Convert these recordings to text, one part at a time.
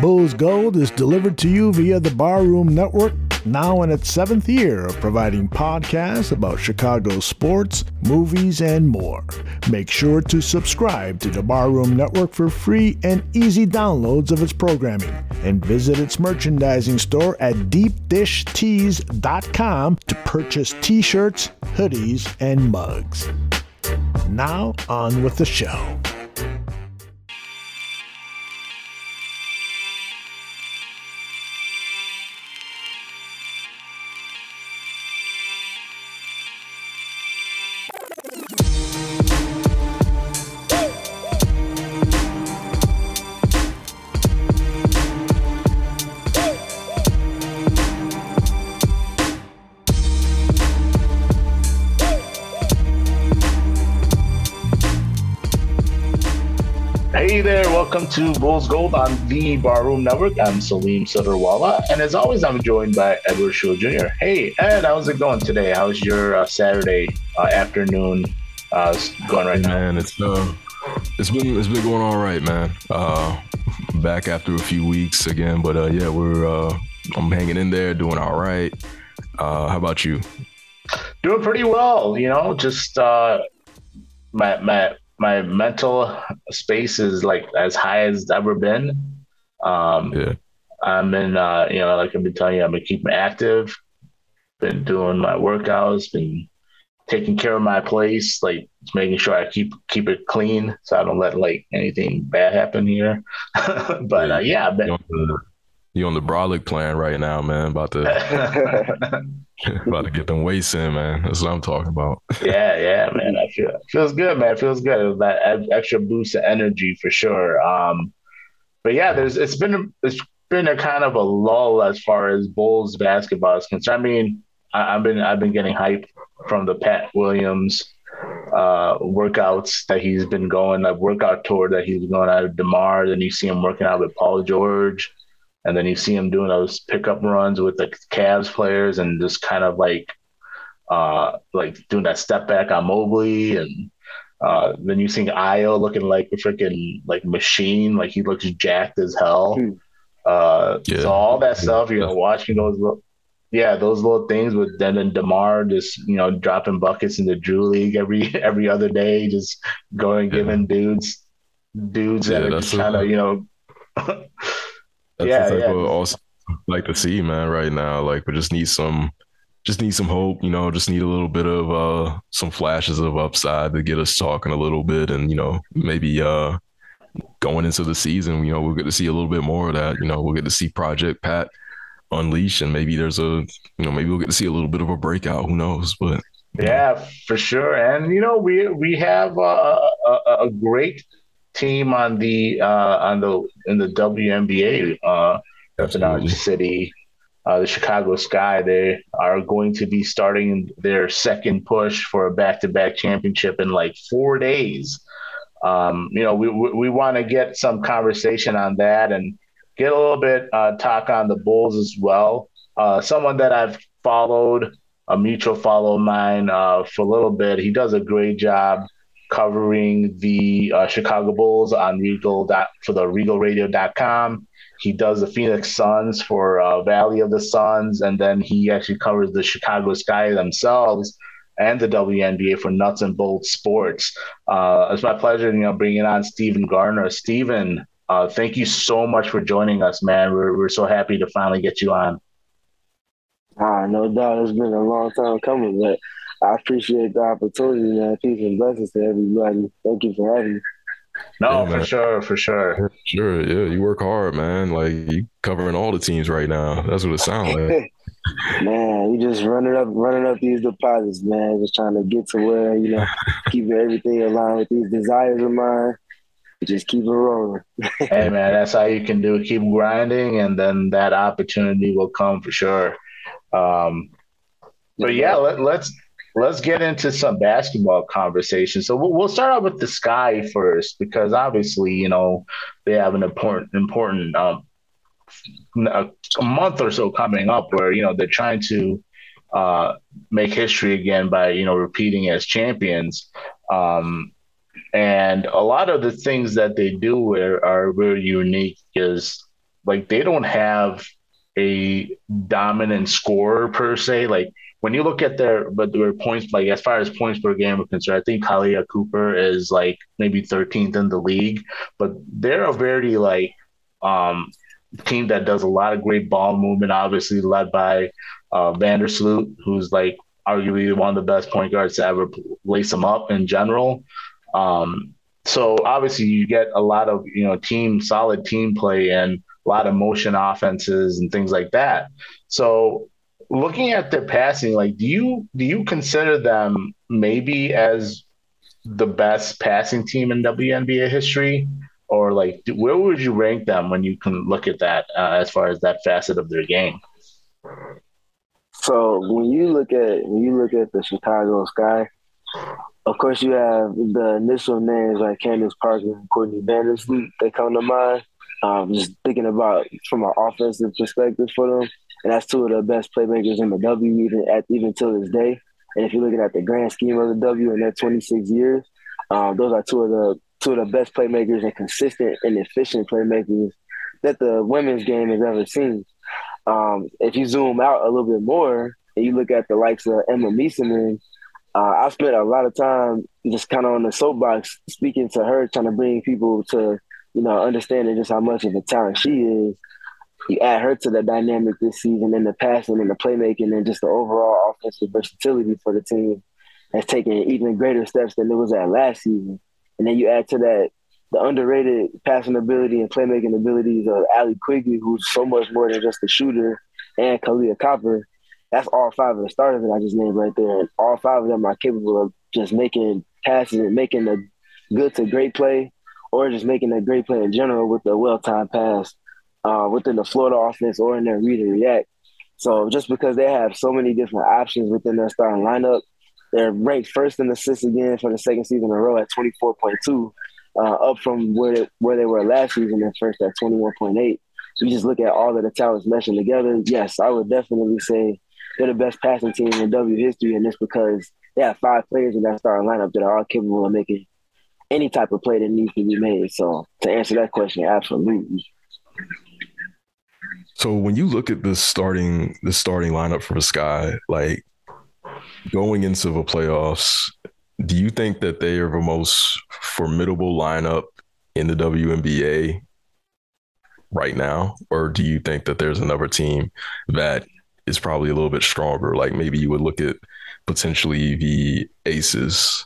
Bulls Gold is delivered to you via the Barroom Network, now in its seventh year of providing podcasts about Chicago sports, movies, and more. Make sure to subscribe to the Barroom Network for free and easy downloads of its programming, and visit its merchandising store at deepdishtees.com to purchase t shirts, hoodies, and mugs. Now, on with the show. Welcome to Bulls Gold on the Barroom Network. I'm Salim Sadarwala, and as always, I'm joined by Edward Shaw Jr. Hey, Ed, how's it going today? How's your uh, Saturday uh, afternoon uh, going right now? Man, it's uh, it's been it's been going all right, man. Uh, back after a few weeks again, but uh, yeah, we're uh, I'm hanging in there, doing all right. Uh, how about you? Doing pretty well, you know. Just uh, my my my mental space is like as high as it's ever been. Um, yeah. I'm in, uh, you know, like I've been telling you, I've been keeping active, been doing my workouts, been taking care of my place, like making sure I keep keep it clean so I don't let like anything bad happen here. but uh, yeah, I've been, you on the Brolic plan right now, man. About to about to get them weights in, man. That's what I'm talking about. yeah, yeah, man. I feel feels good, man. It feels good. It was that extra boost of energy for sure. Um, but yeah, there's it's been it's been a kind of a lull as far as Bulls basketball is concerned. I mean, I, have been I've been getting hype from the Pat Williams uh, workouts that he's been going, a workout tour that he's going out of Demar. Then you see him working out with Paul George and then you see him doing those pickup runs with the Cavs players and just kind of like uh like doing that step back on Mobley and uh then you see Ayo looking like a freaking like machine, like he looks jacked as hell. Hmm. Uh yeah. so all that stuff, you know, watching those little, yeah, those little things with then and Demar just, you know, dropping buckets in the Drew League every every other day, just going yeah. giving dudes dudes yeah, that are kind of you know That's yeah, the type yeah. of awesome like to see, man, right now. Like we just need some just need some hope, you know, just need a little bit of uh some flashes of upside to get us talking a little bit and, you know, maybe uh going into the season, you know, we'll get to see a little bit more of that. You know, we'll get to see Project Pat unleash and maybe there's a you know, maybe we'll get to see a little bit of a breakout. Who knows? But yeah, for sure. And you know, we we have a, a, a great team on the uh, on the in the WNBA uh, Absolutely. City, uh, the Chicago Sky. They are going to be starting their second push for a back-to-back championship in like four days. Um, you know, we we, we want to get some conversation on that and get a little bit uh, talk on the Bulls as well. Uh, someone that I've followed, a mutual follow of mine, uh, for a little bit. He does a great job covering the uh, Chicago Bulls on Regal dot, for the RegalRadio.com. He does the Phoenix Suns for uh, Valley of the Suns, and then he actually covers the Chicago Sky themselves and the WNBA for Nuts and Bolts Sports. Uh, it's my pleasure, you know, bringing on Stephen Garner. Stephen, uh, thank you so much for joining us, man. We're we're so happy to finally get you on. Ah, no doubt. It's been a long time coming, but I appreciate the opportunity, man. Peace and blessings to everybody. Thank you for having me. No, yeah, for sure, for sure. Sure, yeah. You work hard, man. Like you covering all the teams right now. That's what it sounds like. man, you just running up running up these deposits, man. Just trying to get to where, you know, keep everything aligned with these desires of mine. Just keep it rolling. hey man, that's how you can do it. Keep grinding and then that opportunity will come for sure. Um but yeah, let, let's let's get into some basketball conversation. So we'll, we'll start out with the Sky first, because obviously, you know, they have an important, important um, a, a month or so coming up where you know they're trying to uh, make history again by you know repeating as champions. Um, and a lot of the things that they do are, are very unique because like they don't have a dominant scorer per se. Like when you look at their but their points, like as far as points per game are concerned, I think Kahleah Copper is like maybe 13th in the league, but they're a very like um team that does a lot of great ball movement, obviously led by uh, Vandersloot, who's like arguably one of the best point guards to ever lace them up in general. Um, so obviously you get a lot of you know team solid team play and a lot of motion offenses and things like that. So looking at their passing, like do you do you consider them maybe as the best passing team in WNBA history? Or like, where would you rank them when you can look at that uh, as far as that facet of their game? So when you look at when you look at the Chicago Sky, of course you have the initial names like Candace Parker and Courtney Vandersloot that come to mind. Um, just thinking about from an offensive perspective for them, and that's two of the best playmakers in the W even at even till this day. And if you're looking at the grand scheme of the W in that 26 years, um, those are two of the two of the best playmakers and consistent and efficient playmakers that the women's game has ever seen. Um, if you zoom out a little bit more and you look at the likes of Emma Meesseman, uh, I spent a lot of time just kind of on the soapbox speaking to her, trying to bring people to, you know, understanding just how much of a talent she is. You add her to the dynamic this season and the passing and the playmaking and just the overall offensive versatility for the team has taken even greater steps than it was at last season. And then you add to that the underrated passing ability and playmaking abilities of Allie Quigley, who's so much more than just a shooter, and Kahleah Copper. That's all five of the starters that I just named right there. And all five of them are capable of just making passes and making a good to great play or just making a great play in general with a well timed pass uh, within the Florida offense or in their read and react. So just because they have so many different options within their starting lineup, they're ranked first in assists again for the second season in a row at 24.2, uh, up from where they, where they were last season at first at 21.8. You just look at all of the talents meshing together. Yes, I would definitely say they're the best passing team in W history, and it's because they have five players in that starting lineup that are all capable of making any type of play that needs to be made. So to answer that question, absolutely. So when you look at the starting the starting lineup for the Sky, like going into the playoffs, do you think that they are the most formidable lineup in the WNBA right now? Or do you think that there's another team that is probably a little bit stronger? Like maybe you would look at potentially the Aces.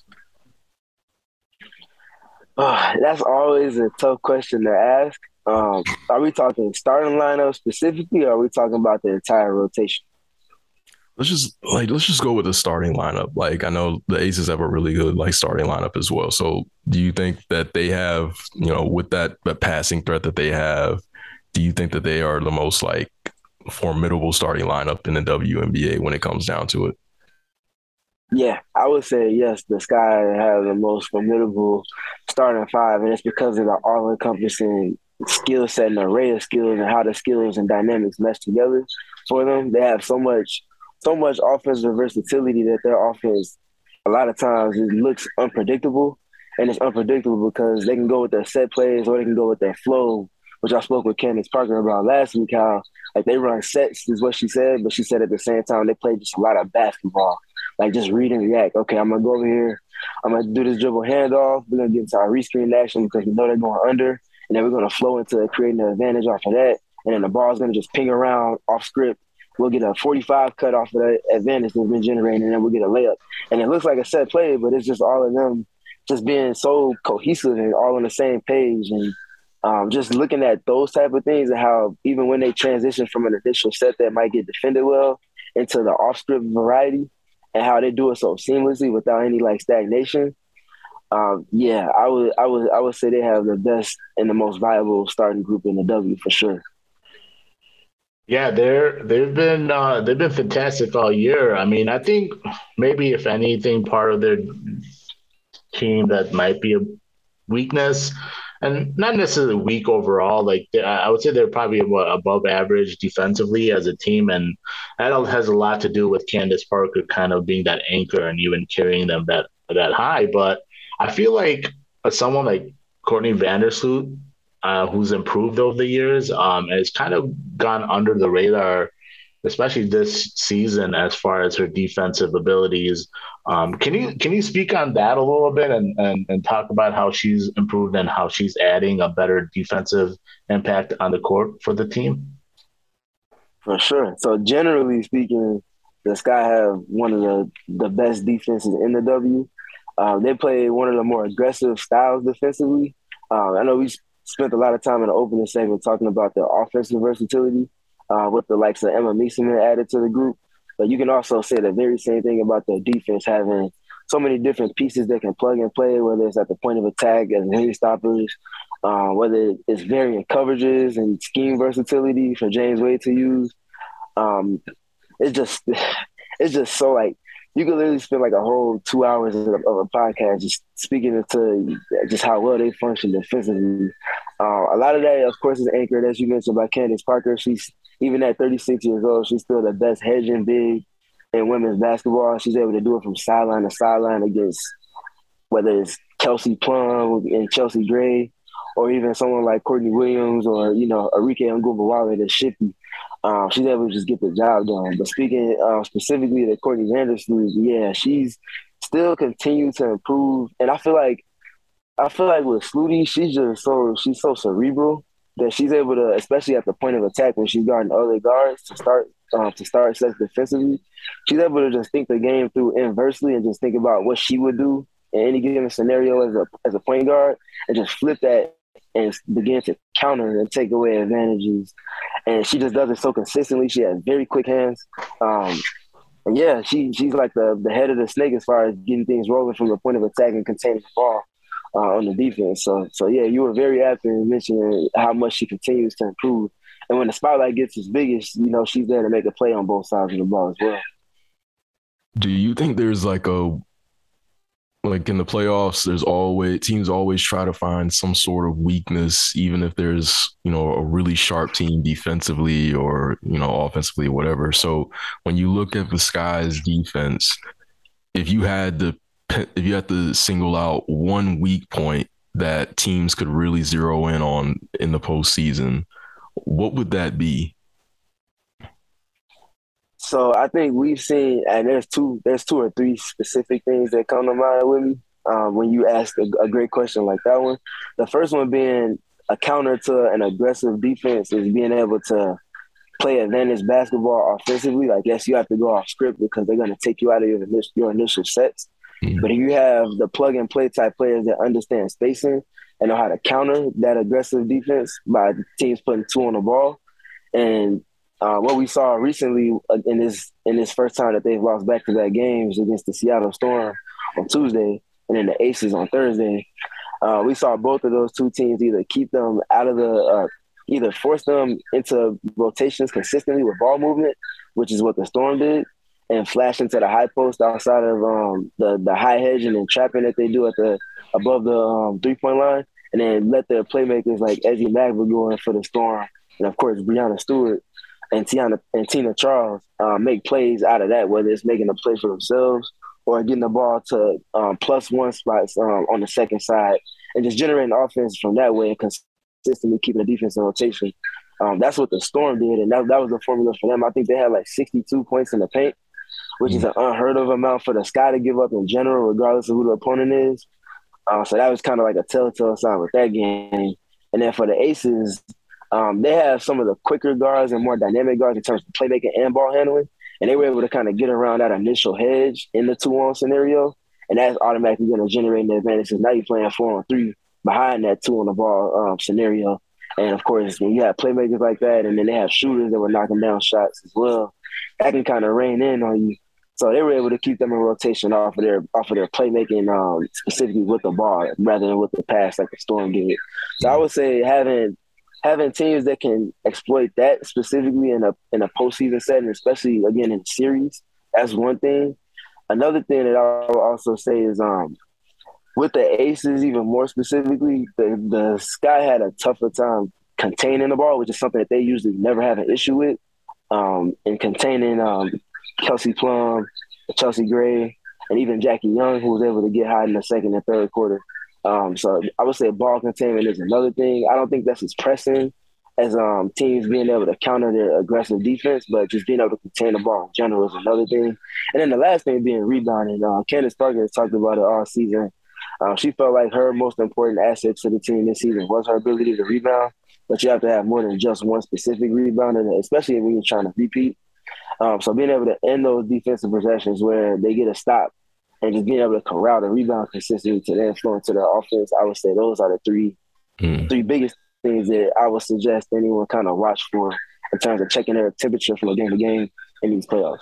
Oh, that's always a tough question to ask. Um, are we talking starting lineup specifically, or are we talking about the entire rotation? let's just like let's just go with the starting lineup. Like I know the Aces have a really good like starting lineup as well. So do you think that they have, you know, with that that passing threat that they have, do you think that they are the most like formidable starting lineup in the WNBA when it comes down to it? Yeah, I would say yes. The Sky have the most formidable starting five, and it's because of the all-encompassing skill set and array of skills and how the skills and dynamics mesh together for them. They have so much so much offensive versatility that their offense a lot of times it looks unpredictable. And it's unpredictable because they can go with their set plays or they can go with their flow, which I spoke with Candace Parker about last week, how like they run sets is what she said, but she said at the same time they play just a lot of basketball. Like just read and react. Okay, I'm gonna go over here, I'm gonna do this dribble handoff, we're gonna get into our rescreen action because we know they're going under, and then we're gonna flow into creating an advantage off of that. And then the ball is gonna just ping around off script we'll get a 45 cut off of that advantage that's been generated, and then we'll get a layup. And it looks like a set play, but it's just all of them just being so cohesive and all on the same page. And um, just looking at those type of things and how even when they transition from an initial set that might get defended well into the off script variety and how they do it so seamlessly without any like stagnation. Um, yeah, I would I would I would say they have the best and the most viable starting group in the W for sure. Yeah, they're they've been uh, they've been fantastic all year. I mean, I think maybe if anything, part of their team that might be a weakness, and not necessarily weak overall. Like I would say they're probably above average defensively as a team, and that has a lot to do with Candace Parker kind of being that anchor and even carrying them that that high. But I feel like someone like Courtney Vandersloot uh, who's improved over the years. Um, has kind of gone under the radar, especially this season, as far as her defensive abilities. Um, can you can you speak on that a little bit and, and and talk about how she's improved and how she's adding a better defensive impact on the court for the team? For sure. So generally speaking, the Sky have one of the the best defenses in the W. Um, they play one of the more aggressive styles defensively. Um, I know we spent a lot of time in the opening segment talking about the offensive versatility uh, with the likes of Emma Meesseman added to the group. But you can also say the very same thing about the defense having so many different pieces they can plug and play, whether it's at the point of attack as hand stoppers, uh, whether it's variant coverages and scheme versatility for James Wade to use. Um, it's just it's just so like you could literally spend like a whole two hours of, of a podcast just speaking to just how well they function defensively. Uh, a lot of that, of course, is anchored as you mentioned by Candace Parker. She's even at 36 years old, she's still the best hedging big in women's basketball. She's able to do it from sideline to sideline against whether it's Kelsey Plum and Chelsea Gray, or even someone like Courtney Williams or you know Arike Ogunbowale that's shifty. Um, she's able to just get the job done. But speaking uh, specifically to Courtney Vandersloot, yeah, she's still continuing to improve, and I feel like I feel like with Sluty, she's just so she's so cerebral that she's able to, especially at the point of attack when she's guarding other guards to start um, to start sets defensively, she's able to just think the game through inversely and just think about what she would do in any given scenario as a as a point guard and just flip that and begin to counter and take away advantages. And she just does it so consistently. She has very quick hands. Um, and yeah, she she's like the the head of the snake as far as getting things rolling from the point of attack and containing the ball uh, on the defense. So so yeah, you were very apt in mentioning how much she continues to improve. And when the spotlight gets as big as you know, she's there to make a play on both sides of the ball as well. Do you think there's like a like in the playoffs, there's always teams always try to find some sort of weakness, even if there's you know a really sharp team defensively or you know offensively, whatever. So when you look at the Sky's defense, if you had to if you had to single out one weak point that teams could really zero in on in the postseason, what would that be? So I think we've seen, and there's two, there's two or three specific things that come to mind with me um, when you ask a, a, great question like that one. The first one being a counter to an aggressive defense is being able to play advantage basketball offensively. Like yes, you have to go off script because they're going to take you out of your initial, your initial sets. Mm-hmm. But if you have the plug and play type players that understand spacing and know how to counter that aggressive defense by teams putting two on the ball, and uh, what we saw recently uh, in this in this first time that they've lost back to back games against the Seattle Storm on Tuesday and then the Aces on Thursday, uh, we saw both of those two teams either keep them out of the uh, either force them into rotations consistently with ball movement, which is what the Storm did, and flash into the high post outside of um, the the high hedge and then trapping that they do at the above the um, three point line, and then let their playmakers like Ezi Magbegor go in for the Storm, and of course Breanna Stewart and Tiana and Tina Charles uh, make plays out of that, whether it's making a play for themselves or getting the ball to um, plus one spots um, on the second side and just generating offense from that way and consistently keeping the defense in rotation. Um, that's what the Storm did, and that, that was the formula for them. I think they had like 62 points in the paint, which is an unheard of amount for the Sky to give up in general, regardless of who the opponent is. Uh, so that was kind of like a telltale sign with that game. And then for the Aces, um, they have some of the quicker guards and more dynamic guards in terms of playmaking and ball handling, and they were able to kind of get around that initial hedge in the two-on scenario, and that's automatically going to generate an advantage. Now you're playing four on three behind that two on the ball um, scenario, and of course when you have playmakers like that, and then they have shooters that were knocking down shots as well, that can kind of rain in on you. So they were able to keep them in rotation off of their off of their playmaking, um, specifically with the ball rather than with the pass like the Storm did. So I would say having having teams that can exploit that specifically in a in a postseason setting, especially again in series, that's one thing. Another thing that I will also say is um with the Aces, even more specifically, the the Sky had a tougher time containing the ball, which is something that they usually never have an issue with. Um, and containing um, Kelsey Plum, Chelsea Gray, and even Jackie Young, who was able to get hot in the second and third quarter. Um, so I would say ball containment is another thing. I don't think that's as pressing as um, teams being able to counter their aggressive defense, but just being able to contain the ball in general is another thing. And then the last thing being rebounding. Uh, Candace Parker has talked about it all season. Uh, she felt like her most important asset to the team this season was her ability to rebound, but you have to have more than just one specific rebounder, especially when you're trying to repeat. Um, so being able to end those defensive possessions where they get a stop and just being able to corral the rebound consistently to then flow into the offense, I would say those are the three mm. three biggest things that I would suggest anyone kind of watch for in terms of checking their temperature from game to game in these playoffs.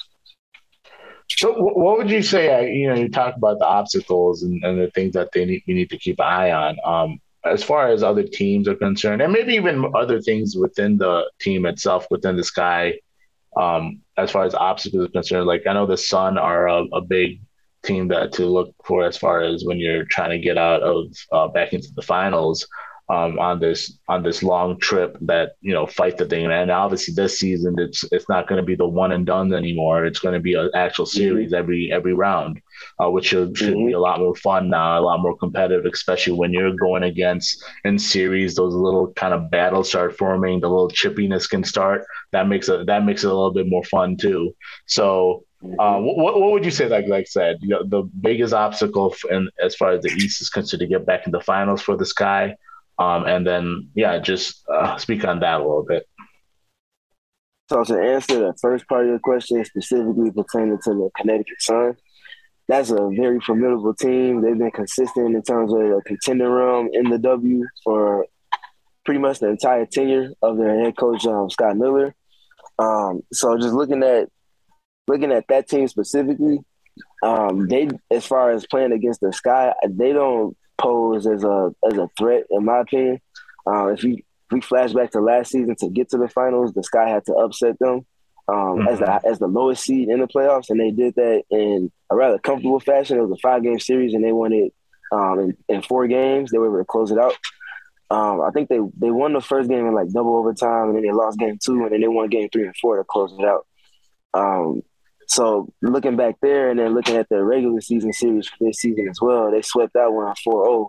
So, what would you say? Uh, you know, you talk about the obstacles and, and the things that they need, you need to keep an eye on. Um, as far as other teams are concerned, and maybe even other things within the team itself, within the sky, um, as far as obstacles are concerned, like I know the Sun are a, a big team that to look for as far as when you're trying to get out of uh, back into the finals um, on this on this long trip that you know fight the thing. And obviously this season it's it's not going to be the one and done anymore. It's going to be an actual mm-hmm. series mm-hmm. every every round, uh, which should, should mm-hmm. be a lot more fun now, a lot more competitive, especially when you're going against in series. Those little kind of battles start forming. The little chippiness can start. That makes it that makes it a little bit more fun too. So. Uh, what, what would you say, like like said, you know, the biggest obstacle in, as far as the East is concerned to get back in the finals for the Sky um, and then, yeah, just uh, speak on that a little bit. So to answer the first part of your question, specifically pertaining to the Connecticut Sun, that's a very formidable team. They've been consistent in terms of the contender realm in the W for pretty much the entire tenure of their head coach um, Scott Miller. Um, so just looking at looking at that team specifically, um, they as far as playing against the Sky, they don't pose as a as a threat, in my opinion. Uh, if you if we flash back to last season to get to the finals, the Sky had to upset them um, mm-hmm. as the as the lowest seed in the playoffs, and they did that in a rather comfortable fashion. It was a five game series, and they won it um, in, in, four games. They were able to close it out. Um, I think they they won the first game in like double overtime, and then they lost game two, and then they won game three and four to close it out. So looking back there and then looking at the regular season series for this season as well, they swept that one 4-0.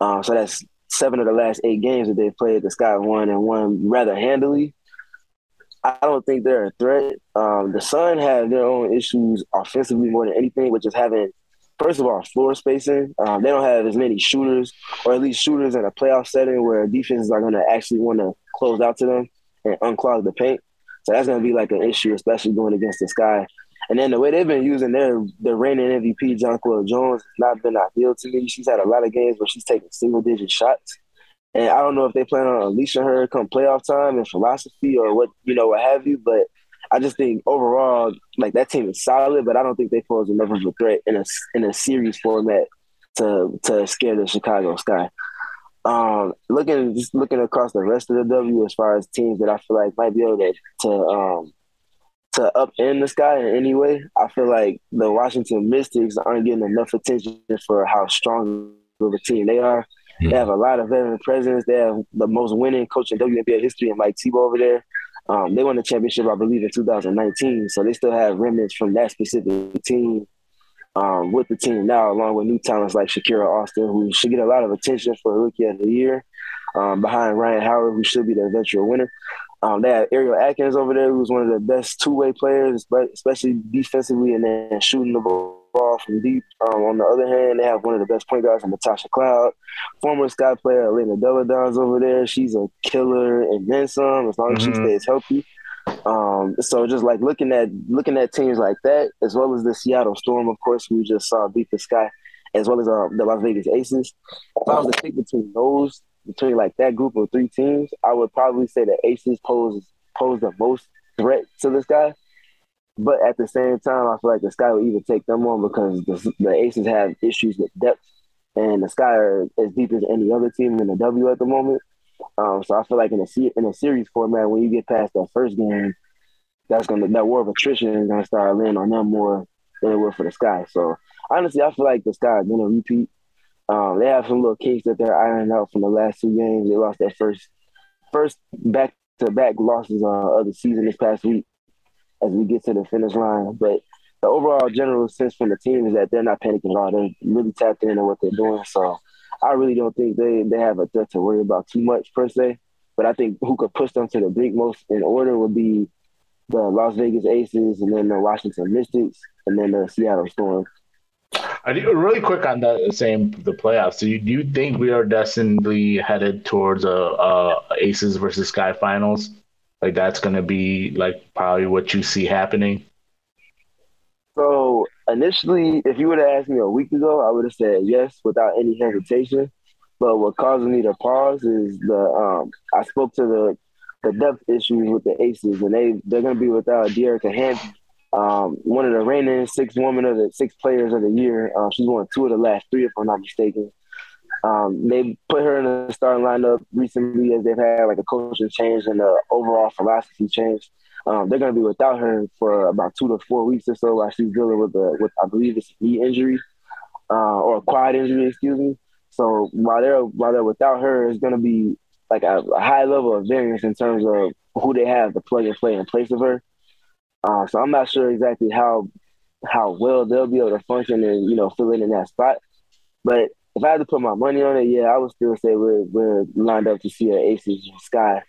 Um, so that's seven of the last eight games that they played. The Sky won and won rather handily. I don't think they're a threat. Um, the Sun have their own issues offensively more than anything, which is having, first of all, floor spacing. Um, they don't have as many shooters, or at least shooters in a playoff setting where defenses are going to actually want to close out to them and unclog the paint. So that's going to be like an issue, especially going against the Sky. And then the way they've been using their the reigning MVP, Jonquel Jones, has not been ideal to me. She's had a lot of games where she's taking single digit shots. And I don't know if they plan on unleashing her come playoff time and philosophy or what, you know, what have you. But I just think overall, like that team is solid, but I don't think they pose enough of a threat in a in a series format to to scare the Chicago Sky. Um, looking just looking across the rest of the W as far as teams that I feel like might be able to to um, to upend the sky in any way. I feel like the Washington Mystics aren't getting enough attention for how strong of a team they are. Mm-hmm. They have a lot of veteran presence. They have the most winning coach in WNBA history, and Mike Thibault over there. Um, they won the championship, I believe, in 2019. So they still have remnants from that specific team um, with the team now, along with new talents like Shakira Austin, who should get a lot of attention for Rookie of the Year, um, behind Rhyne Howard, who should be the eventual winner. Um, they had Ariel Atkins over there, who's one of the best two way players, especially defensively and then shooting the ball from deep. Um, on the other hand, they have one of the best point guards, Natasha Cloud, former Sky player Elena Delle Donne's over there. She's a killer and then some, as long as mm-hmm. she stays healthy. Um, so just like looking at looking at teams like that, as well as the Seattle Storm, of course, we just saw beat the Sky, as well as uh, the Las Vegas Aces. If I was to pick between those, between like that group of three teams, I would probably say the Aces pose pose the most threat to the Sky. But at the same time, I feel like the Sky will even take them on because the, the Aces have issues with depth, and the Sky are as deep as any other team in the W at the moment. Um, so I feel like in a in a series format, when you get past that first game, that's gonna that war of attrition is gonna start laying on them more than it will for the Sky. So honestly, I feel like the Sky are gonna repeat. Um, they have some little kinks that they're ironing out from the last two games. They lost that first first back to back losses uh, of the season this past week as we get to the finish line. But the overall general sense from the team is that they're not panicking at all. They're really tapped in into what they're doing. So I really don't think they they have a threat to worry about too much per se. But I think who could push them to the brink most in order would be the Las Vegas Aces, and then the Washington Mystics, and then the Seattle Storm. Really quick on the same the playoffs. Do you, do you think we are destinedly headed towards a, a Aces versus Sky finals? Like that's going to be like probably what you see happening. So initially, if you would have asked me a week ago, I would have said yes without any hesitation. But what causes me to pause is the um, I spoke to the the depth issues with the Aces, and they they're going to be without Dearica Hamby, um, one of the reigning six women of the six players of the year. Uh, she's won two of the last three, if I'm not mistaken. Um, they put her in the starting lineup recently as they've had like a coaching change and the overall philosophy change. Um, they're going to be without her for about two to four weeks or so while she's dealing with a with I believe it's knee injury uh, or a quad injury, excuse me. So while they're while they're without her, it's going to be like a, a, high level of variance in terms of who they have to plug and play in place of her. Uh, so I'm not sure exactly how how well they'll be able to function and you know fill in in that spot. But if I had to put my money on it, yeah, I would still say we're we're lined up to see an Aces Sky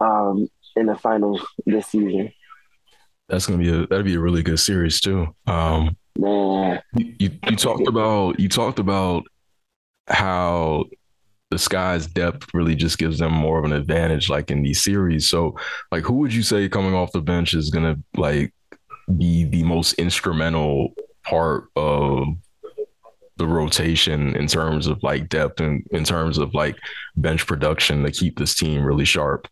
um, in the finals this season. That's gonna be a that'd be a really good series too. Um, Man, you, you, you talked about you talked about how the sky's depth really just gives them more of an advantage, like in these series. So, like, who would you say coming off the bench is gonna like be the most instrumental part of the rotation in terms of like depth and in terms of like bench production to keep this team really sharp?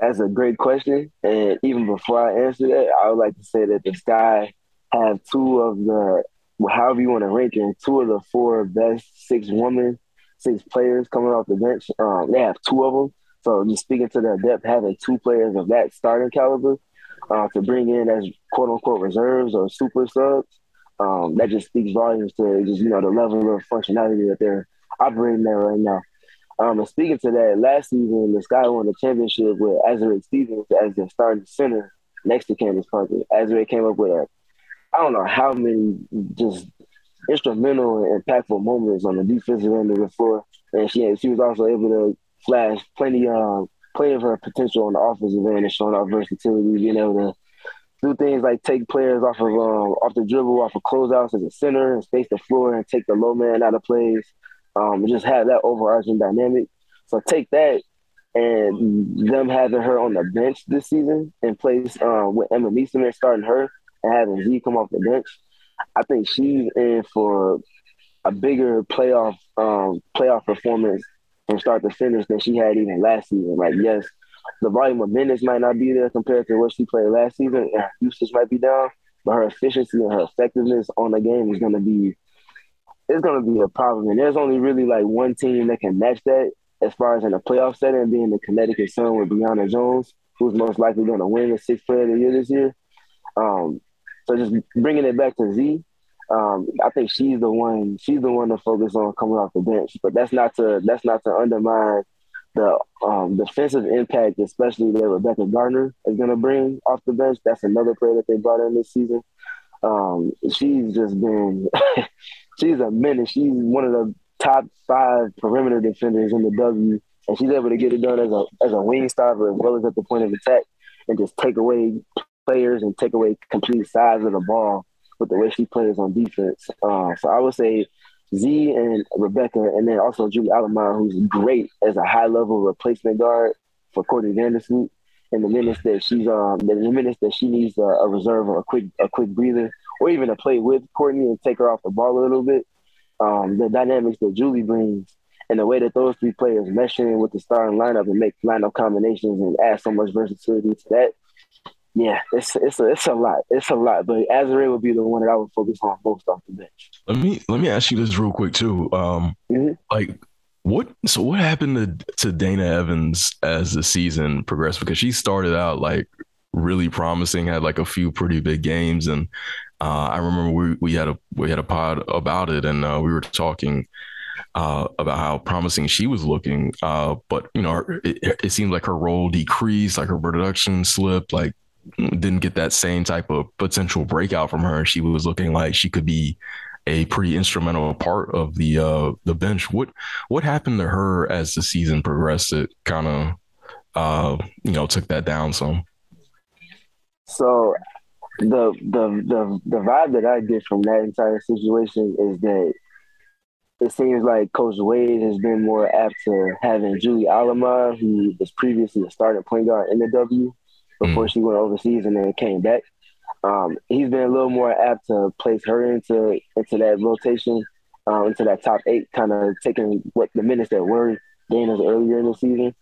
That's a great question. And even before I answer that, I would like to say that the Sky have two of the, however you want to rank it, two of the four best six women, six players coming off the bench. Um, they have two of them. So just speaking to their depth, having two players of that starting caliber uh, to bring in as quote unquote reserves or super subs, um, that just speaks volumes to just you know the level of functionality that they're operating there right now. Um, and speaking to that, last season the Sky won the championship with Azurá Stevens as the starting center next to Candace Parker. Azurá came up with a, I don't know how many just instrumental and impactful moments on the defensive end of the floor, and she she was also able to flash plenty um plenty of her potential on the offensive end and showing off versatility, being able to do things like take players off of um, off the dribble, off of closeouts as a center, and space the floor and take the low man out of plays um, just have that overarching dynamic. So take that and them having her on the bench this season in place uh, with Emma Meesseman starting her and having Z come off the bench. I think she's in for a bigger playoff um, playoff performance from start to finish than she had even last season. Like, yes, the volume of minutes might not be there compared to what she played last season, and her usage might be down, but her efficiency and her effectiveness on the game is going to be it's going to be a problem. And there's only really like one team that can match that as far as in a playoff setting, being the Connecticut Sun with Brionna Jones, who's most likely going to win the sixth player of the year this year. Um, so just bringing it back to Z, um, I think she's the one. She's the one to focus on coming off the bench. But that's not to that's not to undermine the um, defensive impact, especially that Rebekah Gardner is going to bring off the bench. That's another player that they brought in this season. Um, she's just been she's a menace. She's one of the top five perimeter defenders in the W, and she's able to get it done as a as a wing stopper as well as at the point of attack, and just take away players and take away complete size of the ball with the way she plays on defense. Uh, so I would say Z and Rebekah, and then also Julie Allemand, who's great as a high level replacement guard for Courtney Vandersloot. In the minutes that she's um, the minutes that she needs a, a reserve or a quick a quick breather, or even to play with Courtney and take her off the ball a little bit. Um, the dynamics that Julie brings and the way that those three players mesh in with the starting lineup and make lineup combinations and add so much versatility to that. Yeah, it's it's a, it's a lot. It's a lot. But Azurá would be the one that I would focus on most off the bench. Let me let me ask you this real quick too. Um, mm-hmm. like what so what happened to, to Dana Evans as the season progressed? Because she started out like really promising, had like a few pretty big games, and uh, I remember we, we had a we had a pod about it, and uh, we were talking uh, about how promising she was looking. Uh, but you know, it, it, seemed like her role decreased, like her production slipped, like didn't get that same type of potential breakout from her. She was looking like she could be a pretty instrumental part of the uh, the bench. What what happened to her as the season progressed? It kind of uh, you know took that down some. So the the the the vibe that I get from that entire situation is that it seems like Coach Wade has been more apt to having Julie Allemand, who was previously a starting point guard in the W before mm. she went overseas and then came back. Um, he's been a little more apt to place her into into that rotation, um, into that top eight, kind of taking what the minutes that were Dana's earlier in the season.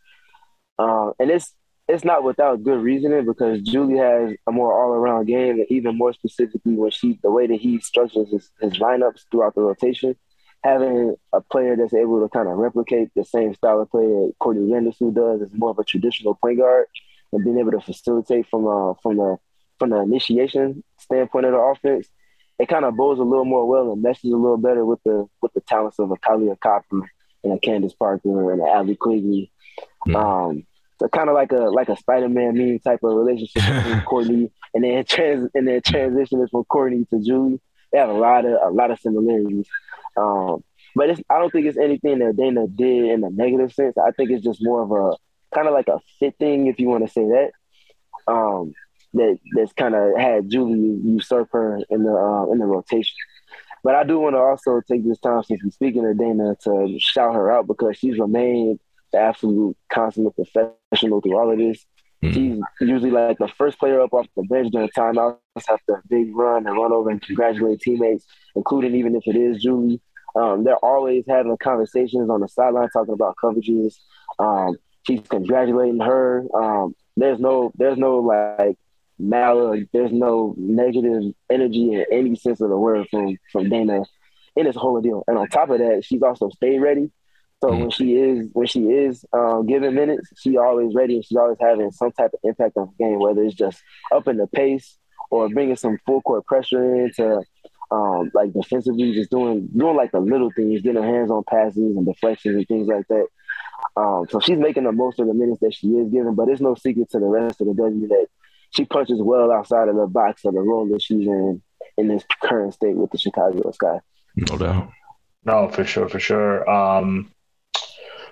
Uh, and it's it's not without good reasoning because Julie has a more all around game, and even more specifically when she the way that he structures his, his lineups throughout the rotation, having a player that's able to kind of replicate the same style of play that Courtney Vandersloot does is more of a traditional point guard, and being able to facilitate from uh, from the from the initiation standpoint of the offense, it kind of bows a little more well and meshes a little better with the with the talents of a Kahleah Copper and a Candace Parker and an Allie Quigley. Mm-hmm. Um, so kind of like a like a Spider Man meme type of relationship between Courtney and then trans and then transition is from Courtney to Julie. They have a lot of a lot of similarities. Um, but it's, I don't think it's anything that Dana did in a negative sense. I think it's just more of a kind of like a fit thing, if you want to say that. Um, that that's kind of had Julie usurp her in the uh, in the rotation. But I do want to also take this time since we're speaking of Dana to shout her out because she's remained the absolute consummate professional through all of this. Mm-hmm. She's usually like the first player up off the bench during timeouts after a big run and run over and congratulate teammates, including even if it is Julie. Um, they're always having conversations on the sideline talking about coverages. Um, she's congratulating her. Um, there's no there's no like mal there's no negative energy in any sense of the word from from Dana in this whole deal. And on top of that, she's also stayed ready. So mm-hmm. when she is when she is um, given minutes, she's always ready and she's always having some type of impact on the game, whether it's just upping the pace or bringing some full court pressure into um, like defensively, just doing doing like the little things, getting her hands on passes and deflections and things like that. Um, so she's making the most of the minutes that she is given, but it's no secret to the rest of the W that she punches well outside of the box of the role that she's in in this current state with the Chicago Sky. No doubt. No, for sure, for sure. Um,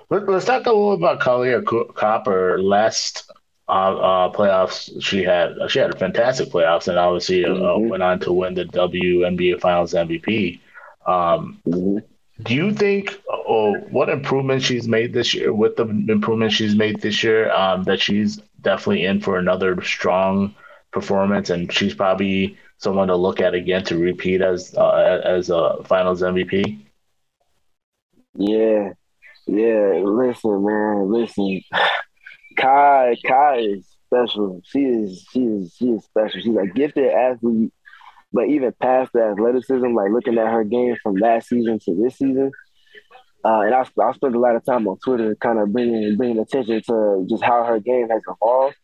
let, us talk a little about Kahleah Copper. Last uh, uh, playoffs, she had she had a fantastic playoffs, and obviously uh, mm-hmm. uh, went on to win the WNBA Finals MVP. Um, mm-hmm. Do you think, oh, what improvements she's made this year? With the improvements she's made this year, um, that she's definitely in for another strong performance, and she's probably someone to look at again to repeat as uh, as a Finals MVP. Yeah, yeah, listen, man, listen. Kai, Kai is special. She is, she is, she is special. She's a gifted athlete, but even past the athleticism, like looking at her game from last season to this season, uh, and I, I spent a lot of time on Twitter, kind of bringing bringing attention to just how her game has evolved.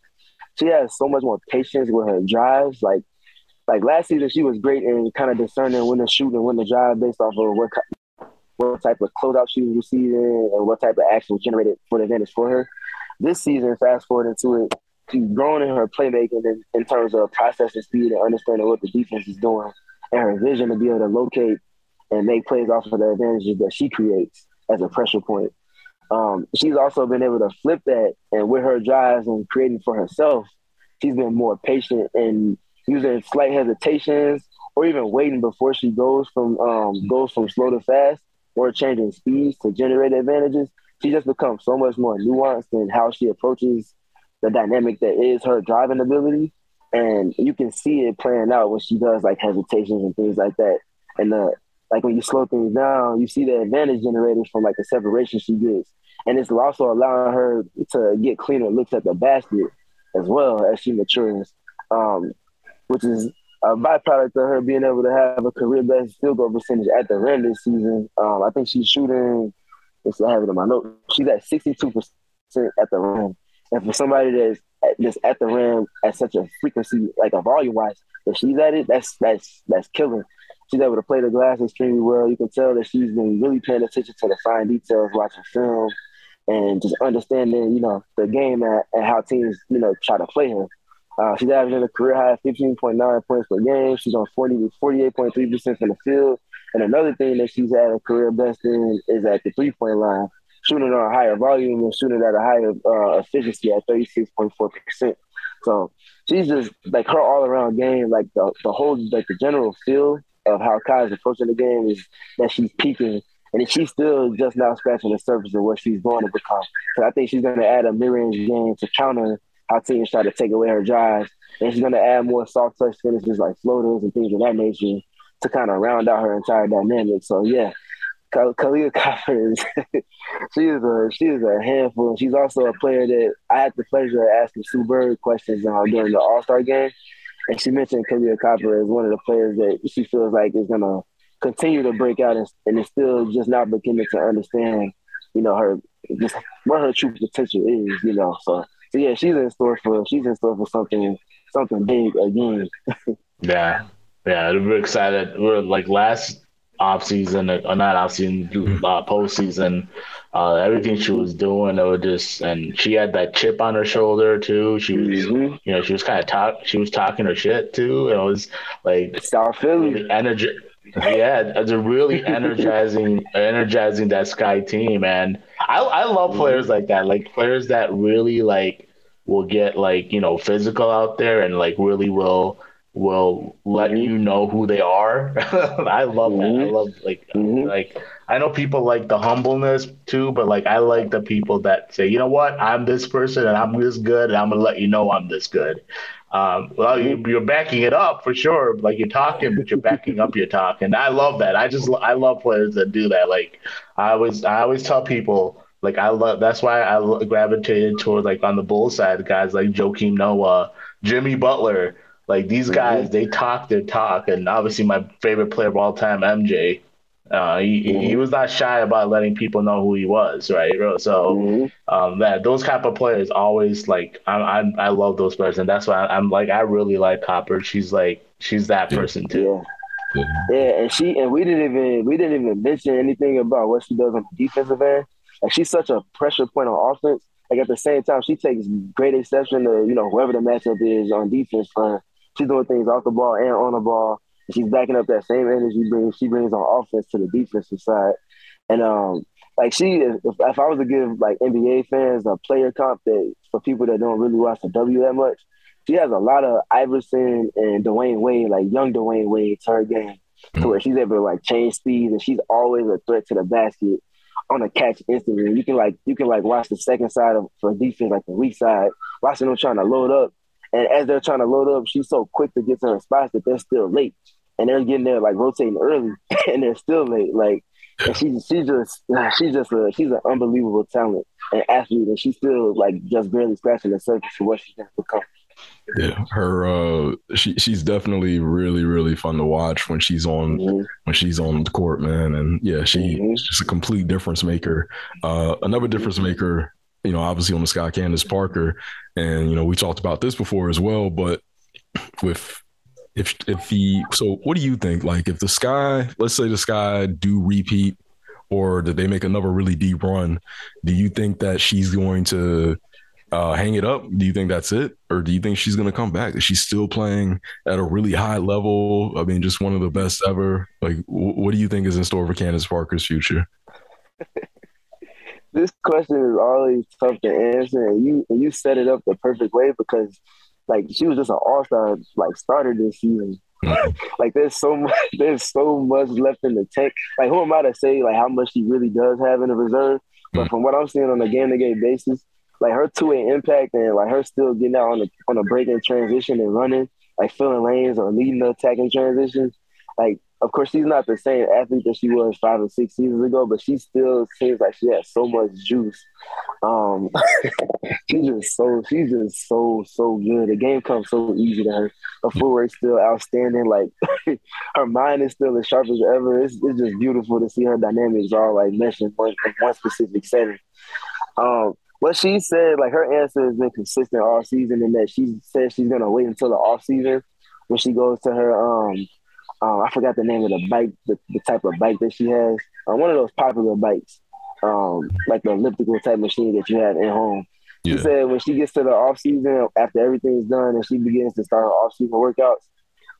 She has so much more patience with her drives. Like like last season, she was great in kind of discerning when to shoot and when to drive based off of what what type of closeout she was receiving and what type of action was generated for the advantage for her. This season, fast forward into it, she's grown in her playmaking in, in terms of processing speed and understanding what the defense is doing and her vision to be able to locate and make plays off of the advantages that she creates as a pressure point. Um, she's also been able to flip that and with her drives and creating for herself, she's been more patient and using slight hesitations or even waiting before she goes from um, goes from slow to fast or changing speeds to generate advantages, she just becomes so much more nuanced in how she approaches the dynamic that is her driving ability. And you can see it playing out when she does like hesitations and things like that. And the like when you slow things down, you see the advantage generated from like the separation she gets. And it's also allowing her to get cleaner looks at the basket as well as she matures. Um, which is a byproduct of her being able to have a career best field goal percentage at the rim this season. Um, I think she's shooting. Let's have it in my note. She's at sixty two percent at the rim, and for somebody that's at, just at the rim at such a frequency, like a volume wise, if she's at it, that's that's that's killing. She's able to play the glass extremely well. You can tell that she's been really paying attention to the fine details, watching film, and just understanding, you know, the game and, and how teams, you know, try to play her. Uh, she's averaging a career high of 15.9 points per game. She's on 40 48.3% from the field And another thing that she's had a career best in is at the three point line, shooting on a higher volume and shooting at a higher uh, efficiency at 36.4%. So she's just like her all around game, like the, the whole, like the general feel of how Kai's approaching the game is that she's peaking and she's still just now scratching the surface of what she's going to become. So I think she's going to add a mid-range game to counter how teams try to take away her drives, and she's going to add more soft touch finishes like floaters and things of that nature to kind of round out her entire dynamic. So yeah, Kahleah Copper is she is a she is a handful, and she's also a player that I had the pleasure of asking Sue Bird questions uh, during the All Star game, and she mentioned Kahleah Copper as one of the players that she feels like is gonna continue to break out and, and is still just not beginning to understand, you know, her just what her true potential is, you know. So so yeah, she's in store for she's in store for something something big again. yeah. Yeah, we're excited. We're like last off season or uh, not off season, mm-hmm. uh, postseason. Uh, everything she was doing, it was just, and she had that chip on her shoulder too. She was, mm-hmm. you know, she was kind of talk, she was talking her shit too. And it was like South Philly really energy. yeah, it's a really energizing, energizing that Sky team, and I I love mm-hmm. players like that, like players that really like will get like you know physical out there and like really will will let mm-hmm. you know who they are. I love that. I mm-hmm. love like mm-hmm. like I know people like the humbleness too, but like I like the people that say, you know what, I'm this person and I'm this good, and I'm gonna let you know I'm this good. Um, well, you, you're backing it up for sure. Like you're talking, but you're backing up your talk, and I love that. I just I love players that do that. Like I always I always tell people. Like I love that's why I gravitated toward like on the bull side guys like Joakim Noah, Jimmy Butler, like these mm-hmm. guys, they talk their talk, and obviously my favorite player of all time, MJ. Uh, he, mm-hmm. he was not shy about letting people know who he was, right? So mm-hmm. um, that those type of players always like I, I I love those players, and that's why I'm like I really like Copper. She's like she's that person too. Yeah. yeah, and she and we didn't even we didn't even mention anything about what she does on the defensive end. Like she's such a pressure point on offense. Like at the same time, she takes great exception to you know whoever the matchup is on defense for she's doing things off the ball and on the ball. She's backing up that same energy brings she brings on offense to the defensive side. And um, like she, if, if I was to give like NBA fans a player comp that for people that don't really watch the W that much, she has a lot of Iverson and Dwyane Wade, like young Dwyane Wade, to her game, to where she's able to like change speeds and she's always a threat to the basket on a catch instantly. You can like you can like watch the second side of for defense, like the weak side, watching them trying to load up and as they're trying to load up, she's so quick to get to her spots that they're still late. And they're getting there like rotating early and they're still late. Like and she's she's just she's just a she's an unbelievable talent and athlete and she's still like just barely scratching the surface of what she's become. Yeah, her uh she she's definitely really, really fun to watch when she's on mm-hmm. when she's on the court, man. And yeah, she's mm-hmm. just a complete difference maker. Uh another difference maker you know, obviously on the Sky Candace Parker. And, you know, we talked about this before as well, but with if if the so what do you think? Like if the Sky, let's say the Sky do repeat or did they make another really deep run, do you think that she's going to uh, hang it up? Do you think that's it? Or do you think she's going to come back? Is she still playing at a really high level? I mean, just one of the best ever. Like, w- what do you think is in store for Candace Parker's future? this question is always tough to answer, and you and you set it up the perfect way because like she was just an all star like starter this season. Mm-hmm. like there's so much there's so much left in the tank. Like who am I to say like how much she really does have in the reserve? But mm. from what I'm seeing on a game to game basis, like her two way impact and like her still getting out on the on a breaking transition and running, like filling lanes or leading the attacking transitions, like of course, she's not the same athlete that she was five or six seasons ago, but she still seems like she has so much juice. Um, she's just so she's just so so good. The game comes so easy to her. Her footwork's still outstanding. Like her mind is still as sharp as ever. It's, it's just beautiful to see her dynamics all like meshing in one, in one specific setting. Um, what she said, like her answer has been consistent all season, and that she said she's gonna wait until the off season when she goes to her um uh, I forgot the name of the bike, the, the type of bike that she has. Uh, one of those popular bikes, um, like the elliptical type machine that you have at home. Yeah. She said when she gets to the off season, after everything's done, and she begins to start her off season workouts,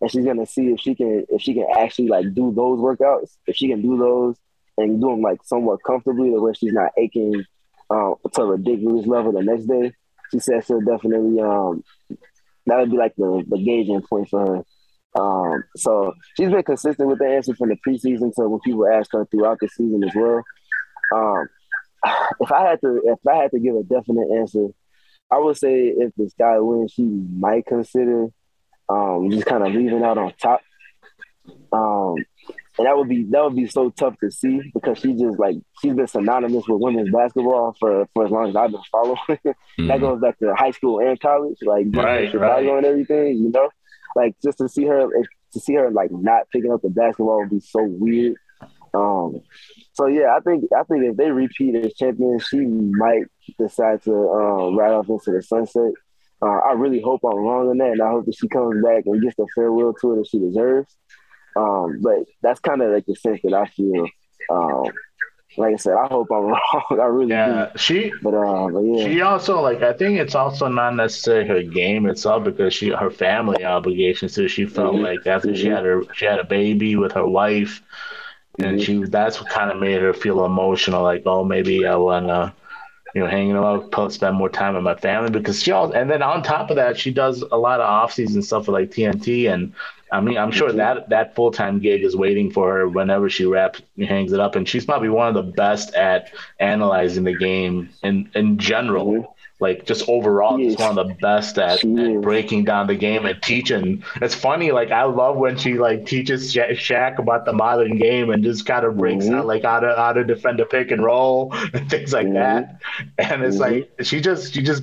and she's gonna see if she can if she can actually like do those workouts. If she can do those and do them like somewhat comfortably, to where she's not aching uh, to a ridiculous level the next day. She said she'll definitely um that would be like the, the gauging point for her. Um, so she's been consistent with the answer from the preseason to when people ask her throughout the season as well. Um, if I had to, if I had to give a definite answer, I would say if this guy wins, she might consider um, just kind of leaving out on top. Um, and that would be that would be so tough to see because she just like she's been synonymous with women's basketball for for as long as I've been following. mm-hmm. That goes back to high school and college, like right, Chicago right. and everything. You know, like just to see her to see her like not picking up the basketball would be so weird. Um, so yeah, I think I think if they repeat as champions, she might decide to um, ride off into the sunset. Uh, I really hope I'm wrong on that, and I hope that she comes back and gets the farewell tour that she deserves. Um, but that's kind of like the sense that I feel. Um, like I said, I hope I'm wrong. I really yeah, do. She, but, uh, but yeah. she also like I think it's also not necessarily her game itself because she her family obligations too. She felt mm-hmm. like after mm-hmm. she had her she had a baby with her wife, and mm-hmm. she that's what kind of made her feel emotional. Like oh maybe I wanna you know, hanging out, spend more time with my family because she all, and then on top of that, she does a lot of off season stuff with like TNT and I mean, I'm sure that that full time gig is waiting for her whenever she wraps hangs it up, and she's probably one of the best at analyzing the game in in general. Mm-hmm. Like just overall, she's one of the best at, at, breaking down the game and teaching. It's funny, like I love when she like teaches Sha- Shaq about the modern game and just kind of breaks mm-hmm. out like how to how to defend a pick and roll and things like mm-hmm. that. And it's mm-hmm. like she just she just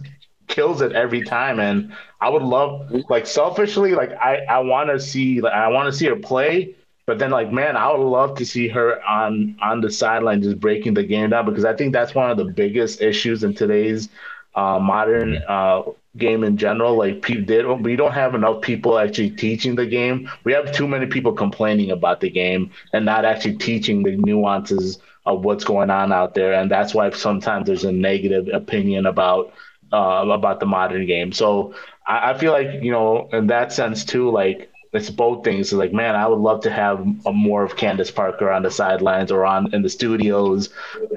kills it every time. And I would love, like, selfishly, like, I, I want to see, like, I want to see her play. But then, like, man, I would love to see her on on the sideline just breaking the game down because I think that's one of the biggest issues in today's uh, modern uh, game in general. Like, pe- don't, we don't have enough people actually teaching the game. We have too many people complaining about the game and not actually teaching the nuances of what's going on out there. And that's why sometimes there's a negative opinion about uh, about the modern game. So I, I, feel like you know, in that sense too, like it's both things. like, man, I would love to have a, more of Candace Parker on the sidelines or on in the studios,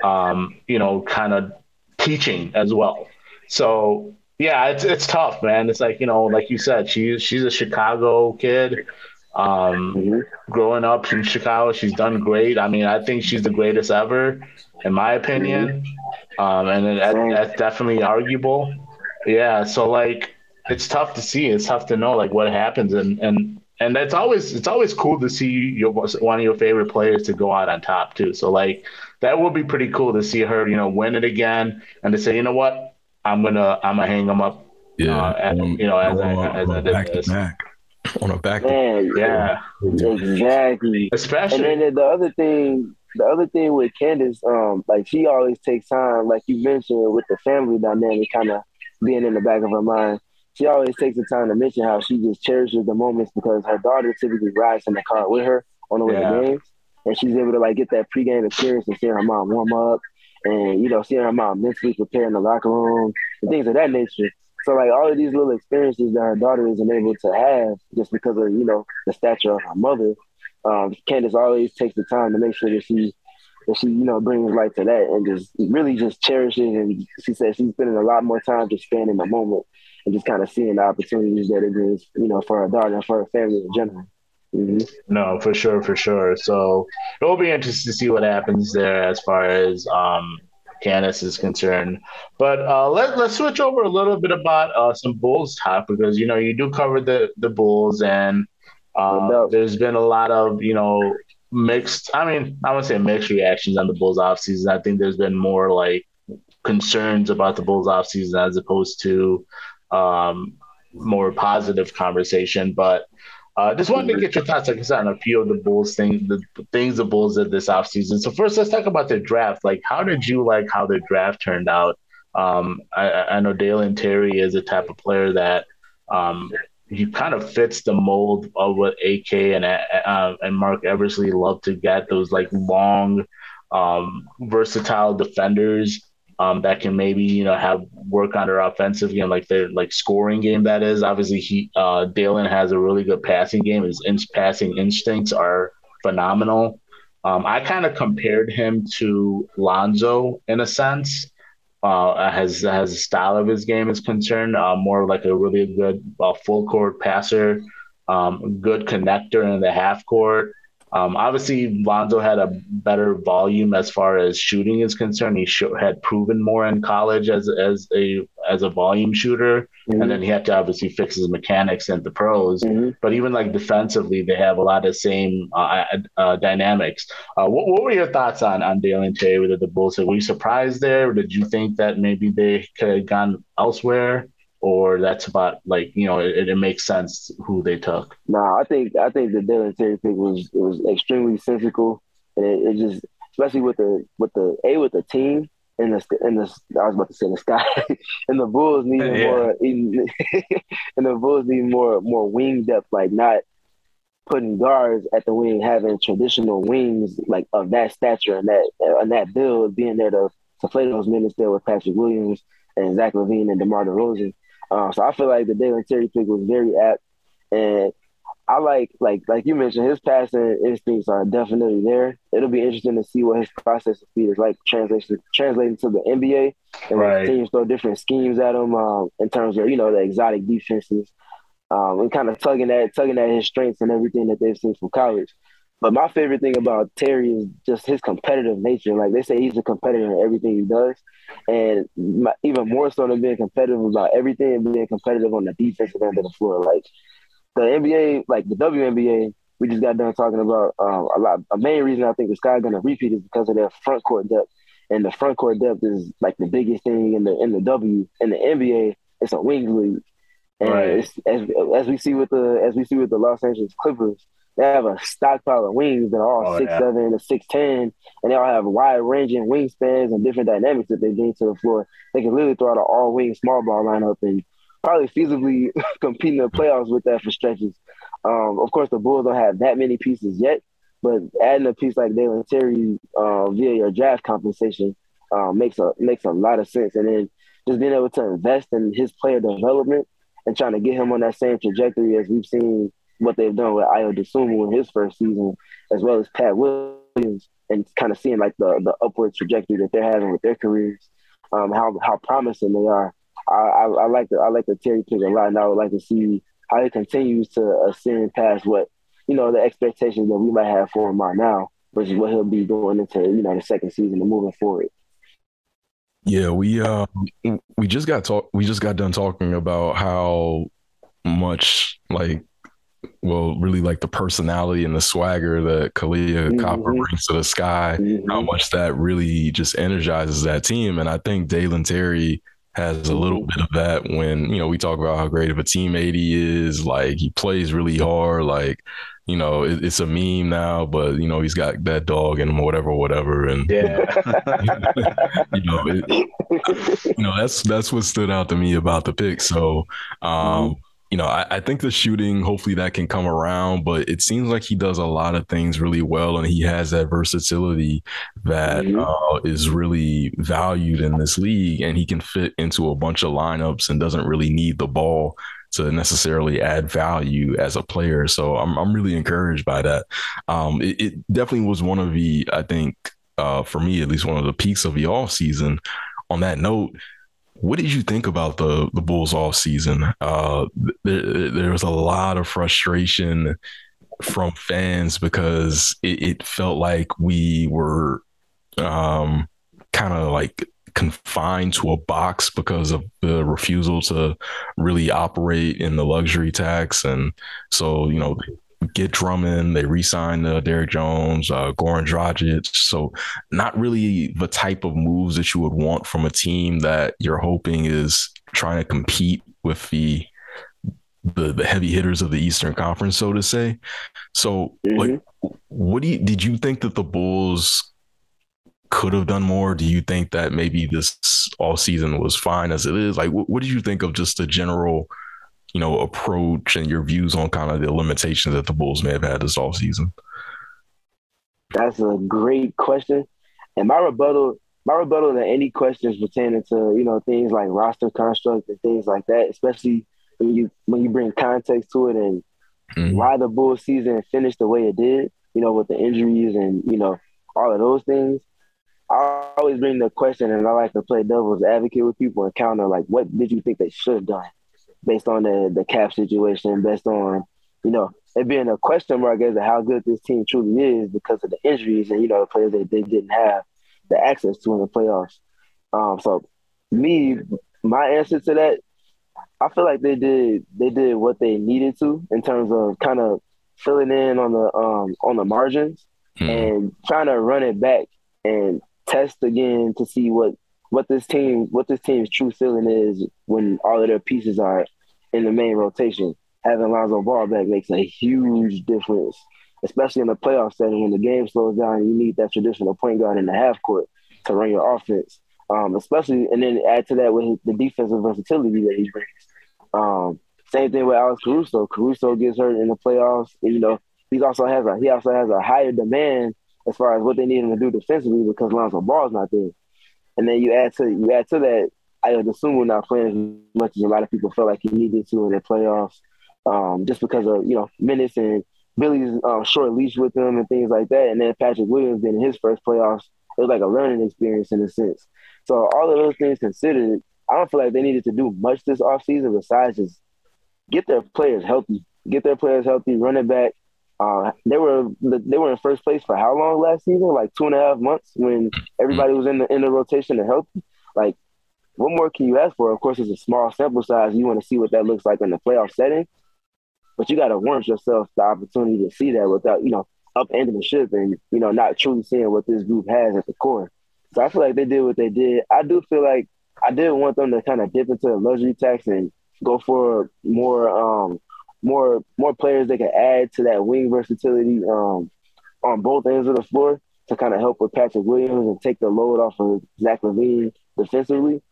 um, you know, kind of teaching as well. So yeah, it's it's tough, man. It's like you know, like you said, she's she's a Chicago kid. Um, mm-hmm. growing up in Chicago, she's done great. I mean, I think she's the greatest ever, in my opinion. Um, and that, that's definitely arguable. Yeah. So like, it's tough to see. It's tough to know like what happens, and and and it's always it's always cool to see your one of your favorite players to go out on top too. So like, that would be pretty cool to see her, you know, win it again, and to say, you know what, I'm gonna I'm gonna hang them up. Yeah. Uh, at, you know, as, I, as I did back this. to back on a back. Man, yeah, exactly. Especially, and then the other thing the other thing with Candace, um, like she always takes time, like you mentioned, with the family dynamic kind of being in the back of her mind. She always takes the time to mention how she just cherishes the moments because her daughter typically rides in the car with her on the way yeah. to games, and she's able to like get that pregame experience and seeing her mom warm up, and you know seeing her mom mentally prepare in the locker room and things of that nature. So like all of these little experiences that her daughter isn't able to have just because of you know the stature of her mother, um, Candace always takes the time to make sure that she that she you know brings light to that and just really just cherishes and she says she's spending a lot more time just staying in the moment and just kind of seeing the opportunities that it brings you know for her daughter and for her family in general. Mm-hmm. No, for sure, for sure. So it will be interesting to see what happens there as far as um, Candace is concerned. But uh, let, let's switch over a little bit about uh, some Bulls talk because you know you do cover the the Bulls and uh, there's been a lot of, you know, mixed, I mean, I would say mixed reactions on the Bulls offseason. I think there's been more like concerns about the Bulls offseason as opposed to um, more positive conversation. But uh, just wanted to get your thoughts, like I said, on a few of the Bulls things, the things the Bulls did this offseason. So first, let's talk about their draft. Like, how did you like how their draft turned out? Um, I, I know and Terry is a type of player that um, he kind of fits the mold of what AK and uh, and Marc Eversley love to get those like long, um, versatile defenders. um, that can maybe you know have work on their offensive game, like their like scoring game. That is obviously he uh, Dalen has a really good passing game. His in- passing instincts are phenomenal. Um, I kind of compared him to Lonzo in a sense. Uh, as as style of his game is concerned, uh, more like a really good uh, full court passer, um, good connector in the half court. Um, obviously, Lonzo had a better volume as far as shooting is concerned. He sh- had proven more in college as as a as a volume shooter, mm-hmm. and then he had to obviously fix his mechanics in the pros. Mm-hmm. But even like defensively, they have a lot of same uh, uh, dynamics. Uh, what, what, were your thoughts on on Dalen Terry with the Bulls? Were you surprised there? Or did you think that maybe they could have gone elsewhere? Or that's about like you know it, it makes sense who they took. No, nah, I think I think the Dalen Terry pick was it was extremely sensical, and it, it, just especially with the with the a with the team and the and the I was about to say the sky and the Bulls need yeah. more and the Bulls need more more wing depth, like not putting guards at the wing, having traditional wings like of that stature and that and that build, being there to to play those minutes there with Patrick Williams and Zach LaVine and DeMar DeRozan. Uh, so I feel like the Dalen Terry pick was very apt, and I like like like you mentioned, his passing instincts are definitely there. It'll be interesting to see what his process of speed is like translation translating to the NBA and right. teams throw different schemes at him um, in terms of you know the exotic defenses um, and kind of tugging at tugging at his strengths and everything that they've seen from college. But my favorite thing about Terry is just his competitive nature. Like they say, he's a competitor in everything he does, and my, even more so than being competitive about everything, and being competitive on the defensive end of the floor. Like the NBA, like the WNBA, we just got done talking about um, a lot. A main reason I think the Sky going to repeat is because of their front court depth, and the front court depth is like the biggest thing in the in the W. In the NBA, it's a wing league, and right. as as we see with the as we see with the Los Angeles Clippers they have a stockpile of wings that are all oh, six yeah. seven to six ten, and they all have wide ranging wingspans and different dynamics that they bring to the floor. They can literally throw out an all wing small ball lineup and probably feasibly compete in the playoffs with that for stretches. Um, of course, the Bulls don't have that many pieces yet, but adding a piece like Dalen Terry uh, via your draft compensation uh, makes a makes a lot of sense. And then just being able to invest in his player development and trying to get him on that same trajectory as we've seen what they've done with Ayo Dosunmu in his first season, as well as Pat Williams, and kind of seeing like the the upward trajectory that they're having with their careers, um, how how promising they are. I, I, I like the I like the Terry pick a lot, and I would like to see how he continues to ascend past what you know the expectations that we might have for him right now, versus what he'll be going into you know the second season and moving forward. Yeah, we uh we just got talk we just got done talking about how much like well, really like the personality and the swagger that Kahleah mm-hmm. Copper brings to the sky, mm-hmm. how much that really just energizes that team. And I think Dalen Terry has a little bit of that when, you know, we talk about how great of a teammate he is. Like he plays really hard. Like, you know, it, it's a meme now, but you know, he's got that dog in him whatever, whatever. And yeah, you know, it, you know, that's that's what stood out to me about the pick. So um mm-hmm you know, I, I, think the shooting, hopefully that can come around, but it seems like he does a lot of things really well and he has that versatility that mm-hmm. uh, is really valued in this league and he can fit into a bunch of lineups and doesn't really need the ball to necessarily add value as a player. So I'm, I'm really encouraged by that. Um, it, it definitely was one of the, I think, uh, for me, at least one of the peaks of the off season. On that note, what did you think about the the Bulls off season? Uh, there, there was a lot of frustration from fans because it, it felt like we were um, kind of like confined to a box because of the refusal to really operate in the luxury tax and so you know get Drummond. They re-signed uh, Derrick Jones, uh, Goran Dragic. So not really the type of moves that you would want from a team that you're hoping is trying to compete with the the, the heavy hitters of the Eastern Conference, so to say. So, mm-hmm. like, what do you did you think that the Bulls could have done more? Do you think that maybe this all season was fine as it is? Like, what, what did you think of just the general? You know, approach and your views on kind of the limitations that the Bulls may have had this offseason? That's a great question. And my rebuttal my rebuttal to any questions pertaining to you know things like roster construct and things like that, especially when you when you bring context to it and mm-hmm. why the Bulls season finished the way it did, you know, with the injuries and you know all of those things. I always bring the question, and I like to play devil's advocate with people and counter like, what did you think they should have done based on the the cap situation, based on you know it being a question mark as to how good this team truly is because of the injuries and you know the players that they didn't have the access to in the playoffs. Um, so me, my answer to that, I feel like they did they did what they needed to in terms of kind of filling in on the um on the margins hmm. and trying to run it back and test again to see what what this team what this team's true ceiling is when all of their pieces are in the main rotation. Having Lonzo Ball back makes a huge difference especially in the playoff setting when the game slows down. You need that traditional point guard in the half court to run your offense. Um, especially, and then add to that with the defensive versatility that he brings. Um, same thing with Alex Caruso. Caruso gets hurt in the playoffs. You know, he also has a he also has a higher demand as far as what they need him to do defensively because Lonzo Ball's not there. And then you add to you add to that Ayo Dosunmu not playing as much as a lot of people felt like he needed to in the playoffs, um, just because of you know minutes and Billy's uh, short leash with him and things like that. And then Patrick Williams in his first playoffs, it was like a learning experience in a sense. So all of those things considered, I don't feel like they needed to do much this offseason besides just get their players healthy, get their players healthy, running back. Uh, they were they were in first place for how long last season? Like two and a half months when everybody was in the in the rotation and healthy. Like, what more can you ask for? Of course, it's a small sample size. You want to see what that looks like in the playoff setting. But you got to warrant yourself the opportunity to see that without, you know, upending the ship and, you know, not truly seeing what this group has at the core. So I feel like they did what they did. I do feel like I did want them to kind of dip into the luxury tax and go for more um more more players they can add to that wing versatility um on both ends of the floor to kind of help with Patrick Williams and take the load off of Zach LaVine defensively.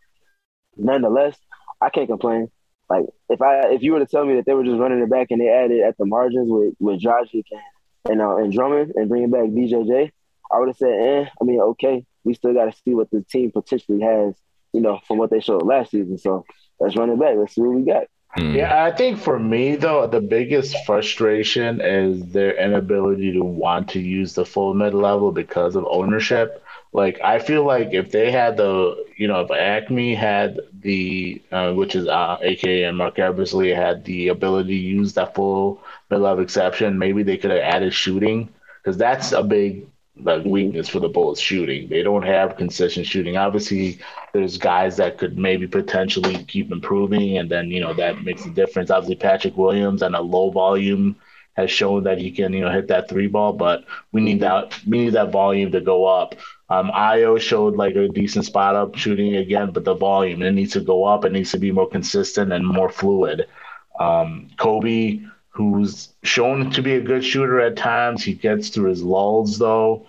Nonetheless, I can't complain. Like if I if you were to tell me that they were just running it back and they added at the margins with with Dragic and and, uh, and Drummond and bringing back DJJ, I would have said, eh. I mean, okay, we still got to see what the team potentially has, you know, from what they showed last season. So let's run it back. Let's see what we got. Hmm. Yeah, I think for me though, the biggest frustration is their inability to want to use the full mid level because of ownership. Like I feel like if they had the, you know, if Acme had the, uh, which is uh, AKA and Marc Eversley had the ability to use that full mid-level exception, maybe they could have added shooting because that's a big like weakness for the Bulls shooting. They don't have consistent shooting. Obviously, there's guys that could maybe potentially keep improving, and then you know that makes a difference. Obviously, Patrick Williams and a low volume has shown that he can you know hit that three ball, but we need that we need that volume to go up. Um, Ayo showed like a decent spot up shooting again, but the volume it needs to go up. It needs to be more consistent and more fluid. Um, Coby, who's shown to be a good shooter at times, he gets through his lulls though.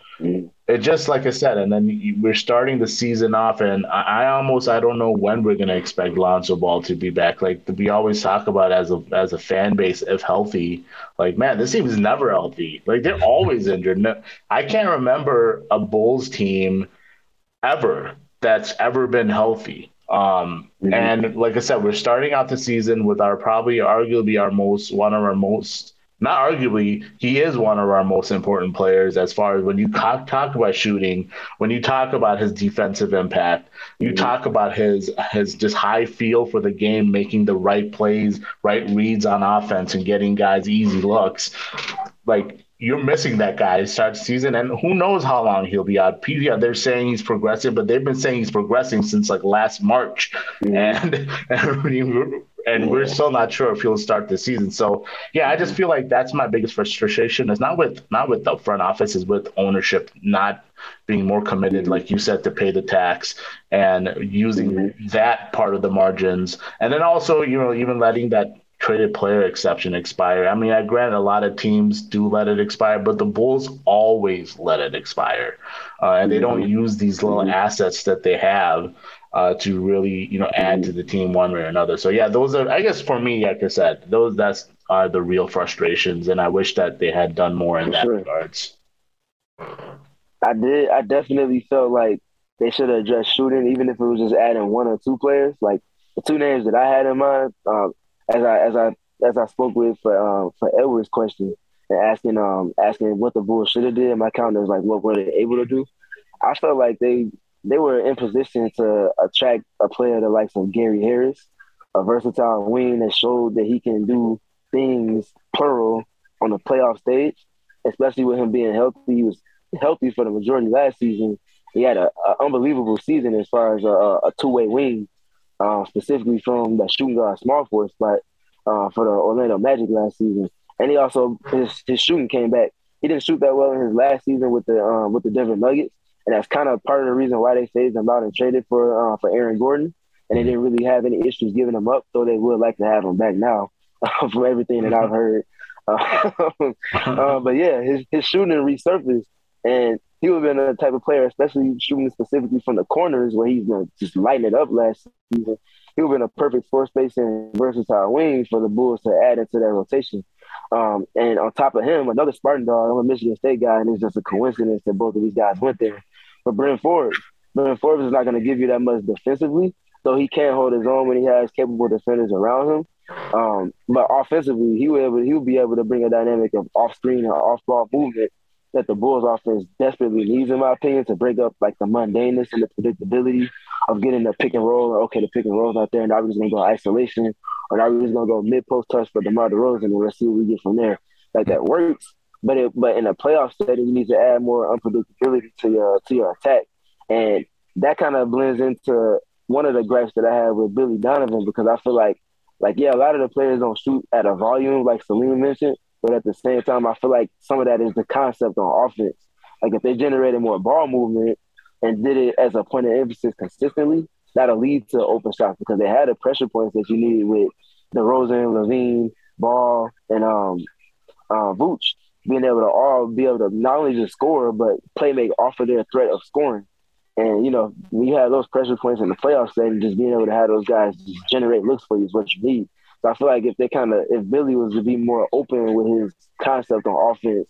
It just like I said, and then we're starting the season off, and I, I, almost I don't know when we're gonna expect Lonzo Ball to be back. Like we always talk about as a as a fan base, if healthy, like man, this team is never healthy. Like they're always injured. No, I can't remember a Bulls team ever that's ever been healthy. Um, mm-hmm. And like I said, we're starting out the season with our probably arguably our most one of our most not arguably, he is one of our most important players as far as when you talk, talk about shooting, when you talk about his defensive impact, you mm-hmm. talk about his his just high feel for the game, making the right plays, right reads on offense, and getting guys easy looks. Like you're missing that guy to start the season, and who knows how long he'll be out. Yeah, they're saying he's progressing, but they've been saying he's progressing since like last March, mm-hmm. and, and and we're still not sure if he'll start the season. So yeah, I just feel like that's my biggest frustration. It's not with not with the front office, is with ownership not being more committed, like you said, to pay the tax and using mm-hmm. that part of the margins, and then also you know even letting that traded player exception expire. I mean, I grant a lot of teams do let it expire, but the Bulls always let it expire, uh, and they don't mm-hmm. use these little mm-hmm. assets that they have uh, to really you know add to the team one way or another. So yeah, those are I guess for me, like I said, those that's are the real frustrations, and I wish that they had done more in that sure. regards. I did. I definitely felt like they should have addressed shooting, even if it was just adding one or two players. Like the two names that I had in mind, um, as I as I as I spoke with for um, for Edwards' question and asking um asking what the Bulls should have did, my counter is like what were they able to do? I felt like they they were in position to attract a player the likes of Gary Harris, a versatile wing that showed that he can do things plural on the playoff stage, especially with him being healthy. He was healthy for the majority last season. He had an unbelievable season as far as a, a two way wing, uh, specifically from the shooting guard small force spot uh, for the Orlando Magic last season. And he also his, his shooting came back. He didn't shoot that well in his last season with the um, with the Denver Nuggets, and that's kind of part of the reason why they phased him out and traded for uh, for Aaron Gordon. And they didn't really have any issues giving him up, though they would like to have him back now, from everything that I've heard. Uh, but yeah, his his shooting resurfaced, and he would have been a type of player, especially shooting specifically from the corners where he's gonna just lighting it up last season. He would have been a perfect floor space and versatile wing for the Bulls to add into that rotation. Um, and on top of him, another Spartan dog, I'm a Michigan State guy, and it's just a coincidence that both of these guys went there. But Bryn Forbes, Bryn Forbes is not going to give you that much defensively, so he can't hold his own when he has capable defenders around him. Um, but offensively, he will able, he will be able to bring a dynamic of off screen or off ball movement that the Bulls offense desperately needs, in my opinion, to break up like the mundaneness and the predictability of getting the pick and roll. Okay, the pick and roll's out there, and now we're just gonna go isolation, or now we're just gonna go mid post touch for DeMar DeRozan, and let's see what we get from there. Like that works, but it, but in a playoff setting, you need to add more unpredictability to your to your attack, and that kind of blends into one of the gripes that I have with Billy Donovan because I feel like like yeah, a lot of the players don't shoot at a volume like Salim mentioned, but at the same time, I feel like some of that is the concept on offense. Like if they generated more ball movement and did it as a point of emphasis consistently, that'll lead to open shots because they had the pressure points that you needed with the DeRozan, LaVine, Ball, and um, uh, Vooch being able to all be able to not only just score but play make off of their threat of scoring. And you know, when you have those pressure points in the playoff setting, just being able to have those guys just generate looks for you is what you need. So I feel like if they kind of if Billy was to be more open with his concept on offense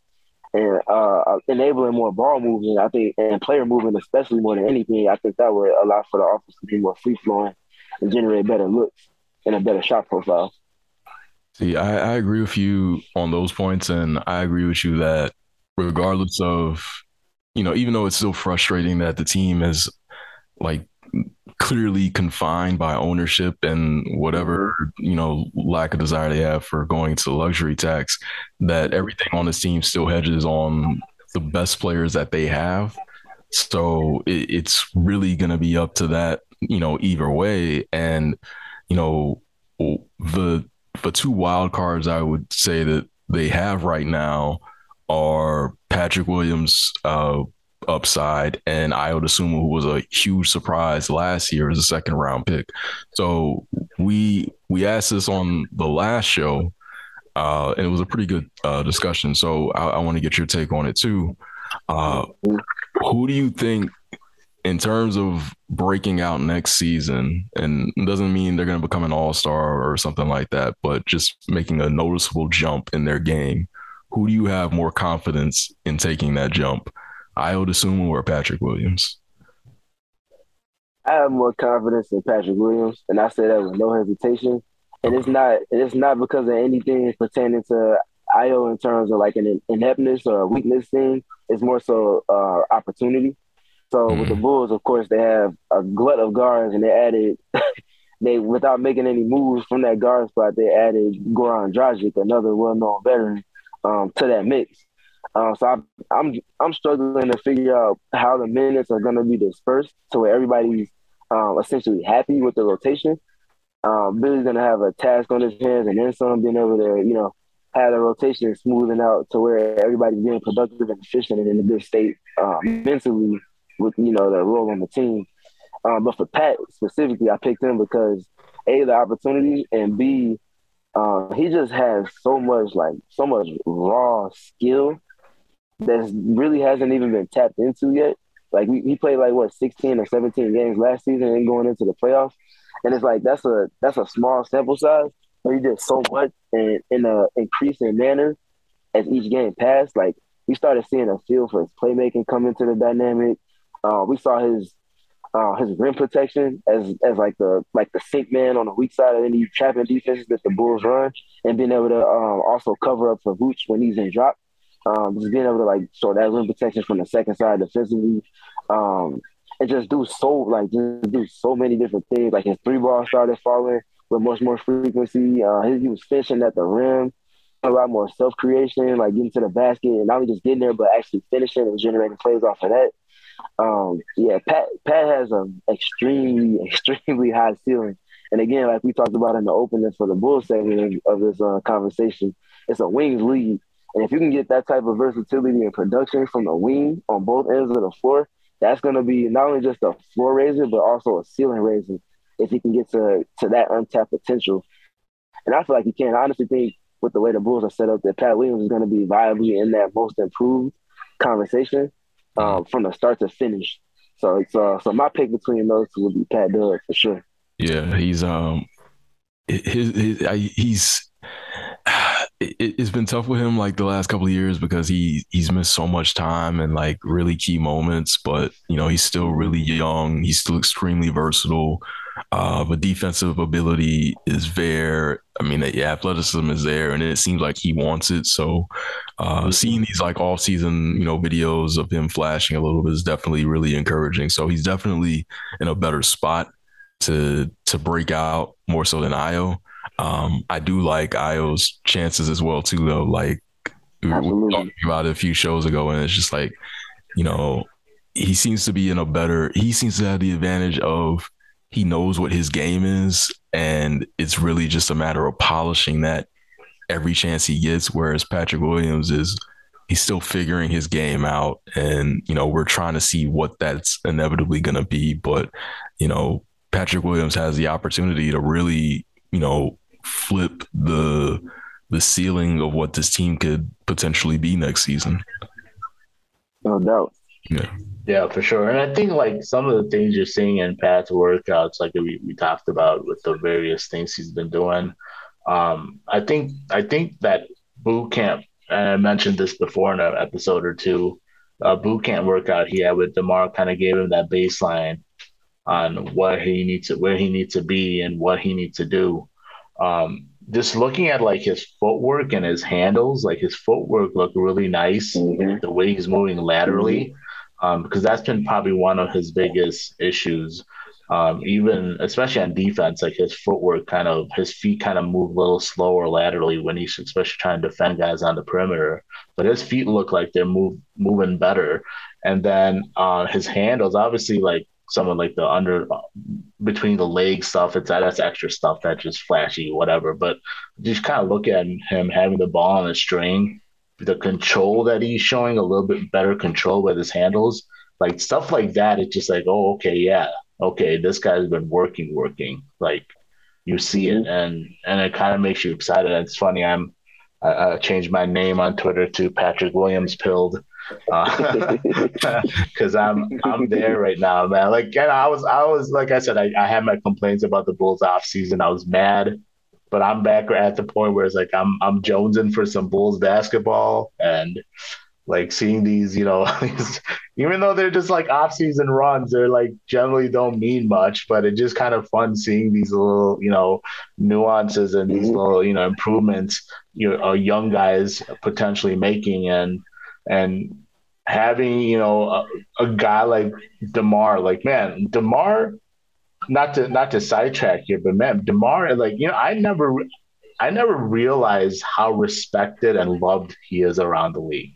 and uh, enabling more ball movement, I think, and player movement, especially more than anything, I think that would allow for the offense to be more free flowing and generate better looks and a better shot profile. See, I, I agree with you on those points, and I agree with you that regardless of, you know, even though it's still frustrating that the team is like clearly confined by ownership and whatever you know lack of desire they have for going to luxury tax that everything on this team still hedges on the best players that they have. So it, it's really going to be up to that you know either way. And you know the the two wild cards i would say that they have right now are patrick williams uh, upside, and Ayo Dosunmu, who was a huge surprise last year as a second round pick. So we we asked this on the last show, uh, and it was a pretty good uh, discussion. So I, I want to get your take on it too. Uh, who do you think, in terms of breaking out next season, and doesn't mean they're going to become an all star or something like that, but just making a noticeable jump in their game? Who do you have more confidence in taking that jump? Dosunmu or Patrick Williams? I have more confidence in Patrick Williams, and I say that with no hesitation. And it's not it's not because of anything pertaining to Ayo in terms of like an ineptness or a weakness thing. It's more so uh, opportunity. So mm with the mm-hmm. Bulls, of course, they have a glut of guards, and they added they without making any moves from that guard spot, they added Goran Dragic, another well-known veteran, um, to that mix. Uh, so I'm, I'm I'm struggling to figure out how the minutes are going to be dispersed to where everybody's um, essentially happy with the rotation. Um, Billy's going to have a task on his hands, and then some being able to you know have the rotation smoothing out to where everybody's being productive and efficient and in a good state uh, mentally with you know the role on the team. Um, but for Pat specifically, I picked him because a the opportunity and b uh, he just has so much like so much raw skill that really hasn't even been tapped into yet. Like we, he played like what 16 or 17 games last season and going into the playoffs. And it's like that's a that's a small sample size, but he did so much and in a increasing manner as each game passed. Like we started seeing a feel for his playmaking come into the dynamic. Uh, we saw his uh, his rim protection as as like the like the sink man on the weak side of any trapping defenses that the Bulls run, and being able to um, also cover up for Vooch when he's in drop. Um, just being able to like sort that rim protection from the second side defensively, um, and just do so like just do so many different things. Like his three ball started falling with much more frequency. Uh, he, was finishing at the rim, a lot more self creation, like getting to the basket, and not only just getting there, but actually finishing and generating plays off of that. Um, yeah, Pat Pat has an extremely extremely high ceiling, and again, like we talked about in the opening for the Bulls segment of this uh, conversation, it's a wings league, and if you can get that type of versatility and production from the wing on both ends of the floor, that's going to be not only just a floor raiser, but also a ceiling raiser if he can get to to that untapped potential. And I feel like he can. I honestly think with the way the Bulls are set up, that Pat Williams is going to be viably in that most improved conversation um, from the start to finish. So it's uh, so my pick between those two would be Pat Doug for sure. Yeah, he's um, his, his I, he's it, has been tough with him like the last couple of years because he he's missed so much time and like really key moments. But you know, he's still really young. He's still extremely versatile. Uh, but defensive ability is there. I mean, the athleticism is there, and it seems like he wants it. So, uh, mm-hmm. seeing these like off season, you know, videos of him flashing a little bit is definitely really encouraging. So he's definitely in a better spot to to break out more so than Ayo. Um, I do like Ayo's chances as well too, though. Like Absolutely. we were talking about it a few shows ago, and it's just like, you know, he seems to be in a better. He seems to have the advantage of he knows what his game is, and it's really just a matter of polishing that every chance he gets. Whereas Patrick Williams is he's still figuring his game out, and you know we're trying to see what that's inevitably going to be. But you know, Patrick Williams has the opportunity to really, you know, flip the the ceiling of what this team could potentially be next season. No doubt. Yeah. Yeah, for sure. And I think like some of the things you're seeing in Pat's workouts, like we, we talked about with the various things he's been doing. Um, I think I think that boot camp, and I mentioned this before in an episode or two, uh, boot camp workout he had with Demar kind of gave him that baseline on what he needs to where he needs to be and what he needs to do um, just looking at like his footwork and his handles, like his footwork looked really nice. Mm-hmm. The way he's moving laterally, um, because that's been probably one of his biggest issues. Um, even especially on defense, like his footwork kind of his feet kind of move a little slower laterally when he's especially trying to defend guys on the perimeter. But his feet look like they're move moving better. And then uh, his handles, obviously, like someone like the under between the leg stuff. It's that's extra stuff that's just flashy, whatever. But just kind of look at him having the ball on the string, the control that he's showing a little bit better control with his handles, like stuff like that. It's just like, oh, okay, yeah, okay, this guy's been working, working. Like you see it, and and it kind of makes you excited. It's funny. I'm I, I changed my name on Twitter to Patrick Williams Pilled because uh, I'm I'm there right now, man. Like, and I was I was like I said, I, I had my complaints about the Bulls off season. I was mad, but I'm back at the point where it's like I'm I'm jonesing for some Bulls basketball and like seeing these, you know, even though they're just like off-season runs, they're like generally don't mean much, but it's just kind of fun seeing these little, you know, nuances and these little, you know, improvements you know, young guys potentially making and and having you know a, a guy like Demar, like man, Demar, not to not to sidetrack here, but man, Demar, like you know, I never, I never realized how respected and loved he is around the league.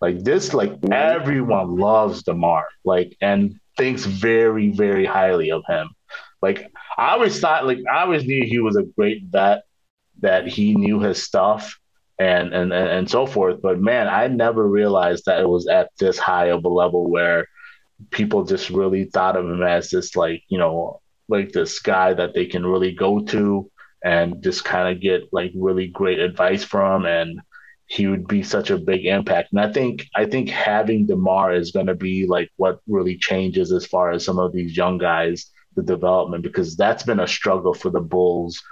Like this, like mm-hmm. everyone loves Demar, like and thinks very very highly of him. Like I always thought, like I always knew he was a great vet, that he knew his stuff and and and so forth. But man, I never realized that it was at this high of a level where people just really thought of him as this like you know like this guy that they can really go to and just kind of get like really great advice from and he would be such a big impact and i think i think having demar is going to be like what really changes as far as some of these young guys the development because that's been a struggle for the bulls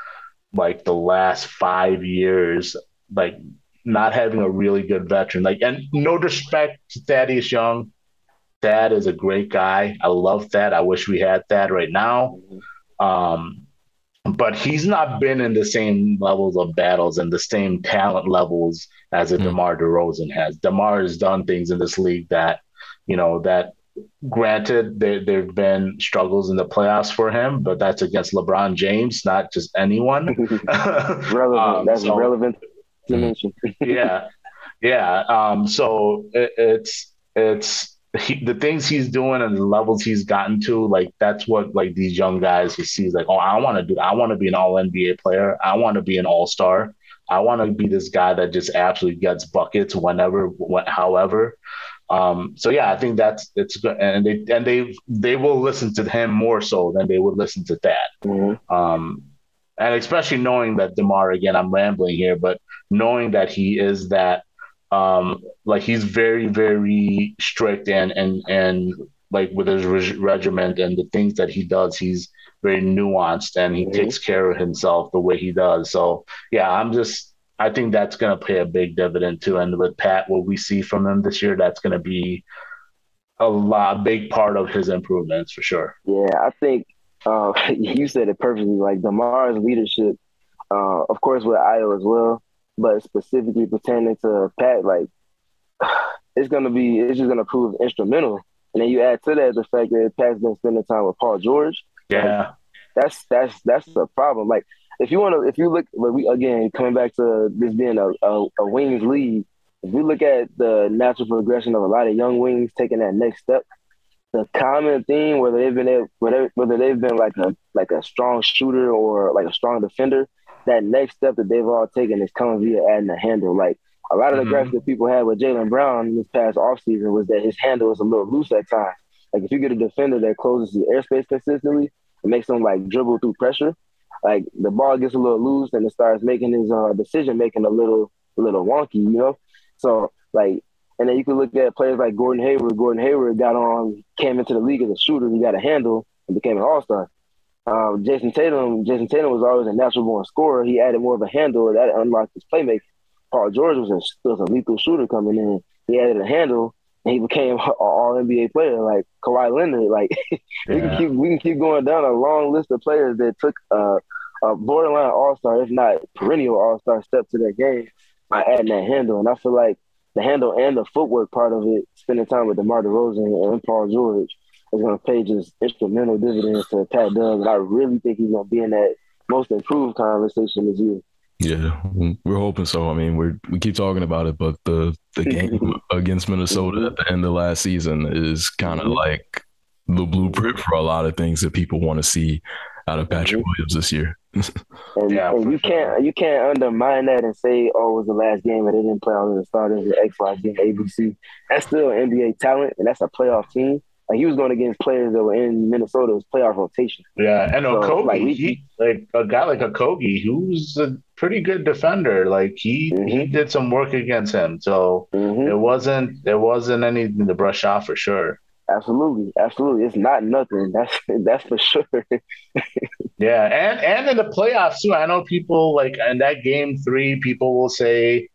like the last five years like not having a really good veteran. Like, and no disrespect to Thaddeus Young, Thad is a great guy. I love Thad. I wish we had Thad right now. Um, but he's not been in the same levels of battles and the same talent levels as a mm. DeMar DeRozan has. DeMar has done things in this league that, you know, that granted there there've been struggles in the playoffs for him, but that's against LeBron James, not just anyone. relevant. um, that's so, relevant to mention. yeah, yeah. Um, so it, it's it's he, the things he's doing and the levels he's gotten to, like that's what like these young guys he sees like, oh, I want to do. I want to be an All NBA player. I want to be an All Star. I want to be this guy that just absolutely gets buckets whenever, wh- however. Um, so yeah, I think that's it's good, and they and they they will listen to him more so than they would listen to that. Mm-hmm. Um, and especially knowing that DeMar again, I'm rambling here, but knowing that he is that um, like he's very very strict and and and like with his reg- regiment and the things that he does, he's very nuanced and he mm-hmm. takes care of himself the way he does. So yeah, I'm just I think that's going to pay a big dividend too. And with Pat, what we see from him this year, that's going to be a lot, a big part of his improvements for sure. Yeah, I think uh, you said it perfectly. Like DeMar's leadership, uh, of course, with Ayo as well, but specifically pertaining to Pat, like it's going to be, it's just going to prove instrumental. And then you add to that the fact that Pat's been spending time with Paul George. Yeah. Like, that's that's that's a problem. Like if you want to, if you look, but we again coming back to this being a, a, a wings league, if you look at the natural progression of a lot of young wings taking that next step, the common theme whether they've been whether whether they've been like a like a strong shooter or like a strong defender, that next step that they've all taken is coming via adding a handle. Like a lot of the mm-hmm. graphs that people had with Jaylen Brown this past offseason was that his handle was a little loose at times. Like if you get a defender that closes the airspace consistently, it makes them like dribble through pressure like the ball gets a little loose and it starts making his uh, decision making a little a little wonky, you know. So like, and then you can look at players like Gordon Hayward. Gordon Hayward got on, came into the league as a shooter. He got a handle and became an all star. Um, Jayson Tatum, Jayson Tatum was always a natural born scorer. He added more of a handle that unlocked his playmaking. Paul George was a, was a lethal shooter coming in. He added a handle and he became an All NBA player like Kawhi Leonard. Like yeah. we can keep we can keep going down a long list of players that took uh, a borderline All Star, if not perennial All Star, step to their game by adding that handle. And I feel like the handle and the footwork part of it, spending time with DeMar DeRozan and Paul George, is going to pay just instrumental dividends to Pat Dub. And I really think he's going to be in that most improved conversation this year. Yeah, we're hoping so. I mean, we we keep talking about it, but the the game against Minnesota at the end of last season is kind of like the blueprint for a lot of things that people want to see out of Patrick mm-hmm. Williams this year. and, yeah, and you sure. can't you can't undermine that and say, oh, it was the last game and they didn't play all of the starters at X, Y, Z, ABC. That's still NBA talent and that's a playoff team. Like he was going against players that were in Minnesota's playoff rotation. Yeah, and so, Okogie, like, he, like a guy like Okogie, who's a pretty good defender. Like he mm-hmm. he did some work against him, so mm-hmm. it wasn't there wasn't anything to brush off for sure. Absolutely, absolutely. It's not nothing. That's that's for sure. yeah, and and in the playoffs too. I know people like in that game three, people will say,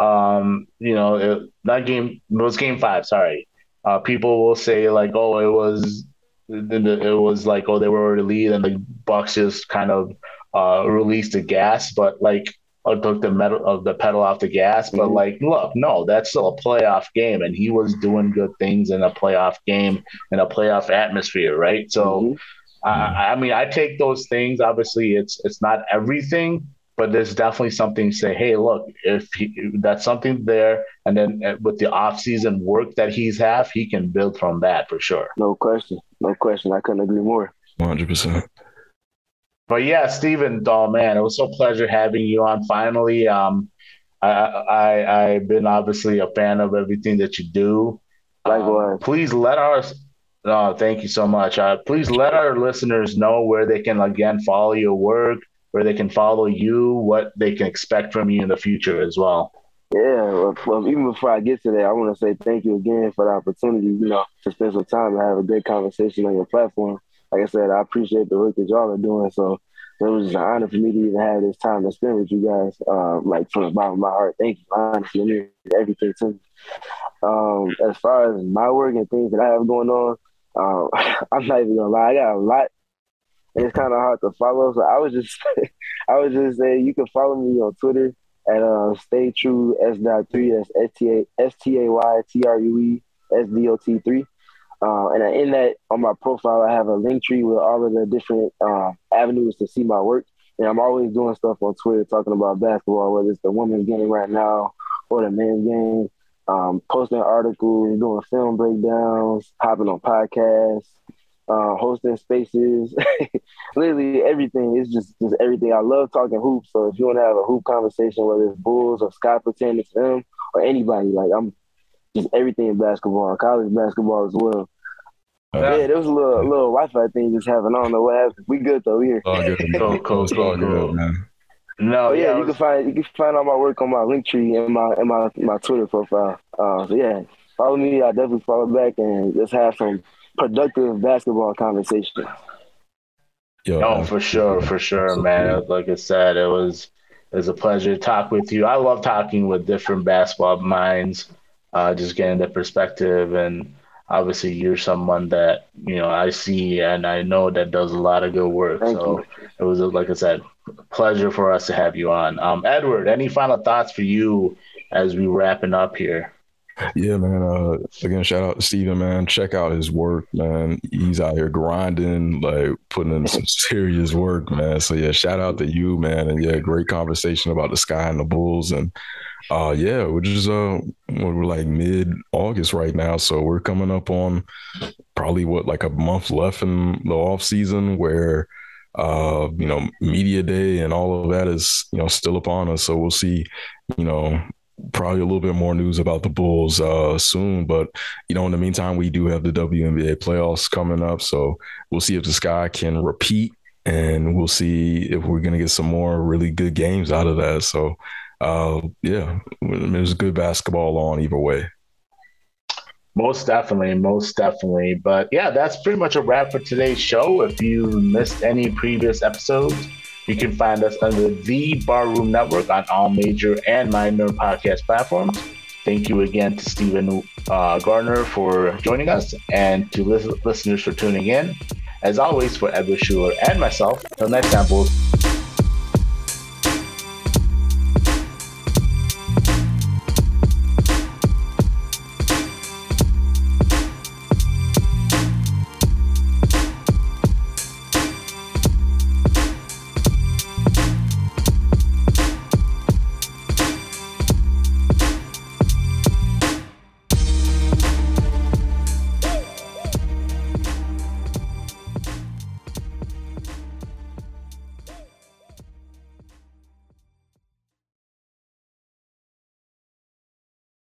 um, you know, it, not game. It was game five. Sorry uh, people will say like, oh, it was it was like, oh, they were already lead and the Bucks just kind of uh, released the gas, but like or took the metal of the pedal off the gas. But mm-hmm. like, look, no, that's still a playoff game, and he was doing good things in a playoff game in a playoff atmosphere, right? So, mm-hmm. I, I mean, I take those things. Obviously, it's it's not everything, but there's definitely something to say, hey, look, if he, that's something there, and then uh, with the off-season work that he's have, he can build from that for sure. No question, no question. I couldn't agree more. One hundred percent. But yeah, Stephen, oh man, it was so pleasure having you on. Finally, um, I, I I've been obviously a fan of everything that you do. Likewise. Um, please let our oh, thank you so much. Uh, please let our listeners know where they can again follow your work, where they can follow you, what they can expect from you in the future as well. Yeah, well, even before I get to that, I want to say thank you again for the opportunity, you know, to spend some time and have a great conversation on your platform. Like I said, I appreciate the work that y'all are doing. So it was just an honor for me to even have this time to spend with you guys, uh, like from the bottom of my heart. Thank you, honestly, everything to me. Um, as far as my work and things that I have going on, um, I'm not even gonna lie, I got a lot, and it's kind of hard to follow. So I was just, I was just saying, you can follow me on Twitter at uh, Stay True S dot three. That's S T A S T A Y T R U E S D O T three. Uh, and in that, on my profile, I have a link tree with all of the different uh, avenues to see my work. And I'm always doing stuff on Twitter talking about basketball, whether it's the women's game right now or the men's game. Um, posting articles, doing film breakdowns, hopping on podcasts, uh, hosting spaces, literally everything. It's just just everything. I love talking hoops. So if you want to have a hoop conversation, whether it's Bulls or Scott pretending it's them or anybody, like I'm just everything in basketball, college basketball as well. Yeah, yeah there was a little little Wi-Fi thing just happened. I don't know what happened. We good though. We here. All good. cool, cool, cool, cool, man. No, yeah, yeah you can find you can find all my work on my link tree and my and my my Twitter profile. Uh, so yeah, follow me. I definitely follow back and let's have some productive basketball conversation. Yo, oh, for sure, for sure, man. Like I said, it was it was a pleasure to talk with you. I love talking with different basketball minds, uh, just getting the perspective. And obviously, you're someone that you know I see and I know that does a lot of good work. Thank so you. it was, like I said, pleasure for us to have you on. Um, Edward, any final thoughts for you as we wrapping up here? Yeah, man. Uh, again, shout out to Steven, man. Check out his work, man. He's out here grinding, like putting in some serious work, man. So yeah, shout out to you, man. And yeah, great conversation about the sky and the bulls. And uh yeah, we're just uh we're like mid August right now. So we're coming up on probably what like a month left in the off season where uh you know media day and all of that is you know still upon us so we'll see you know probably a little bit more news about the Bulls uh, soon. But you know, in the meantime, we do have the WNBA playoffs coming up, so we'll see if the Sky can repeat, and we'll see if we're gonna get some more really good games out of that. So, uh, yeah, there's good basketball on either way. Most definitely, most definitely. But yeah, that's pretty much a wrap for today's show. If you missed any previous episodes you can find us under the Barroom Network on all major and minor podcast platforms. Thank you again to Stephen uh, Gardner for joining us and to listeners for tuning in. As always, for Edward Schuler and myself, till next time.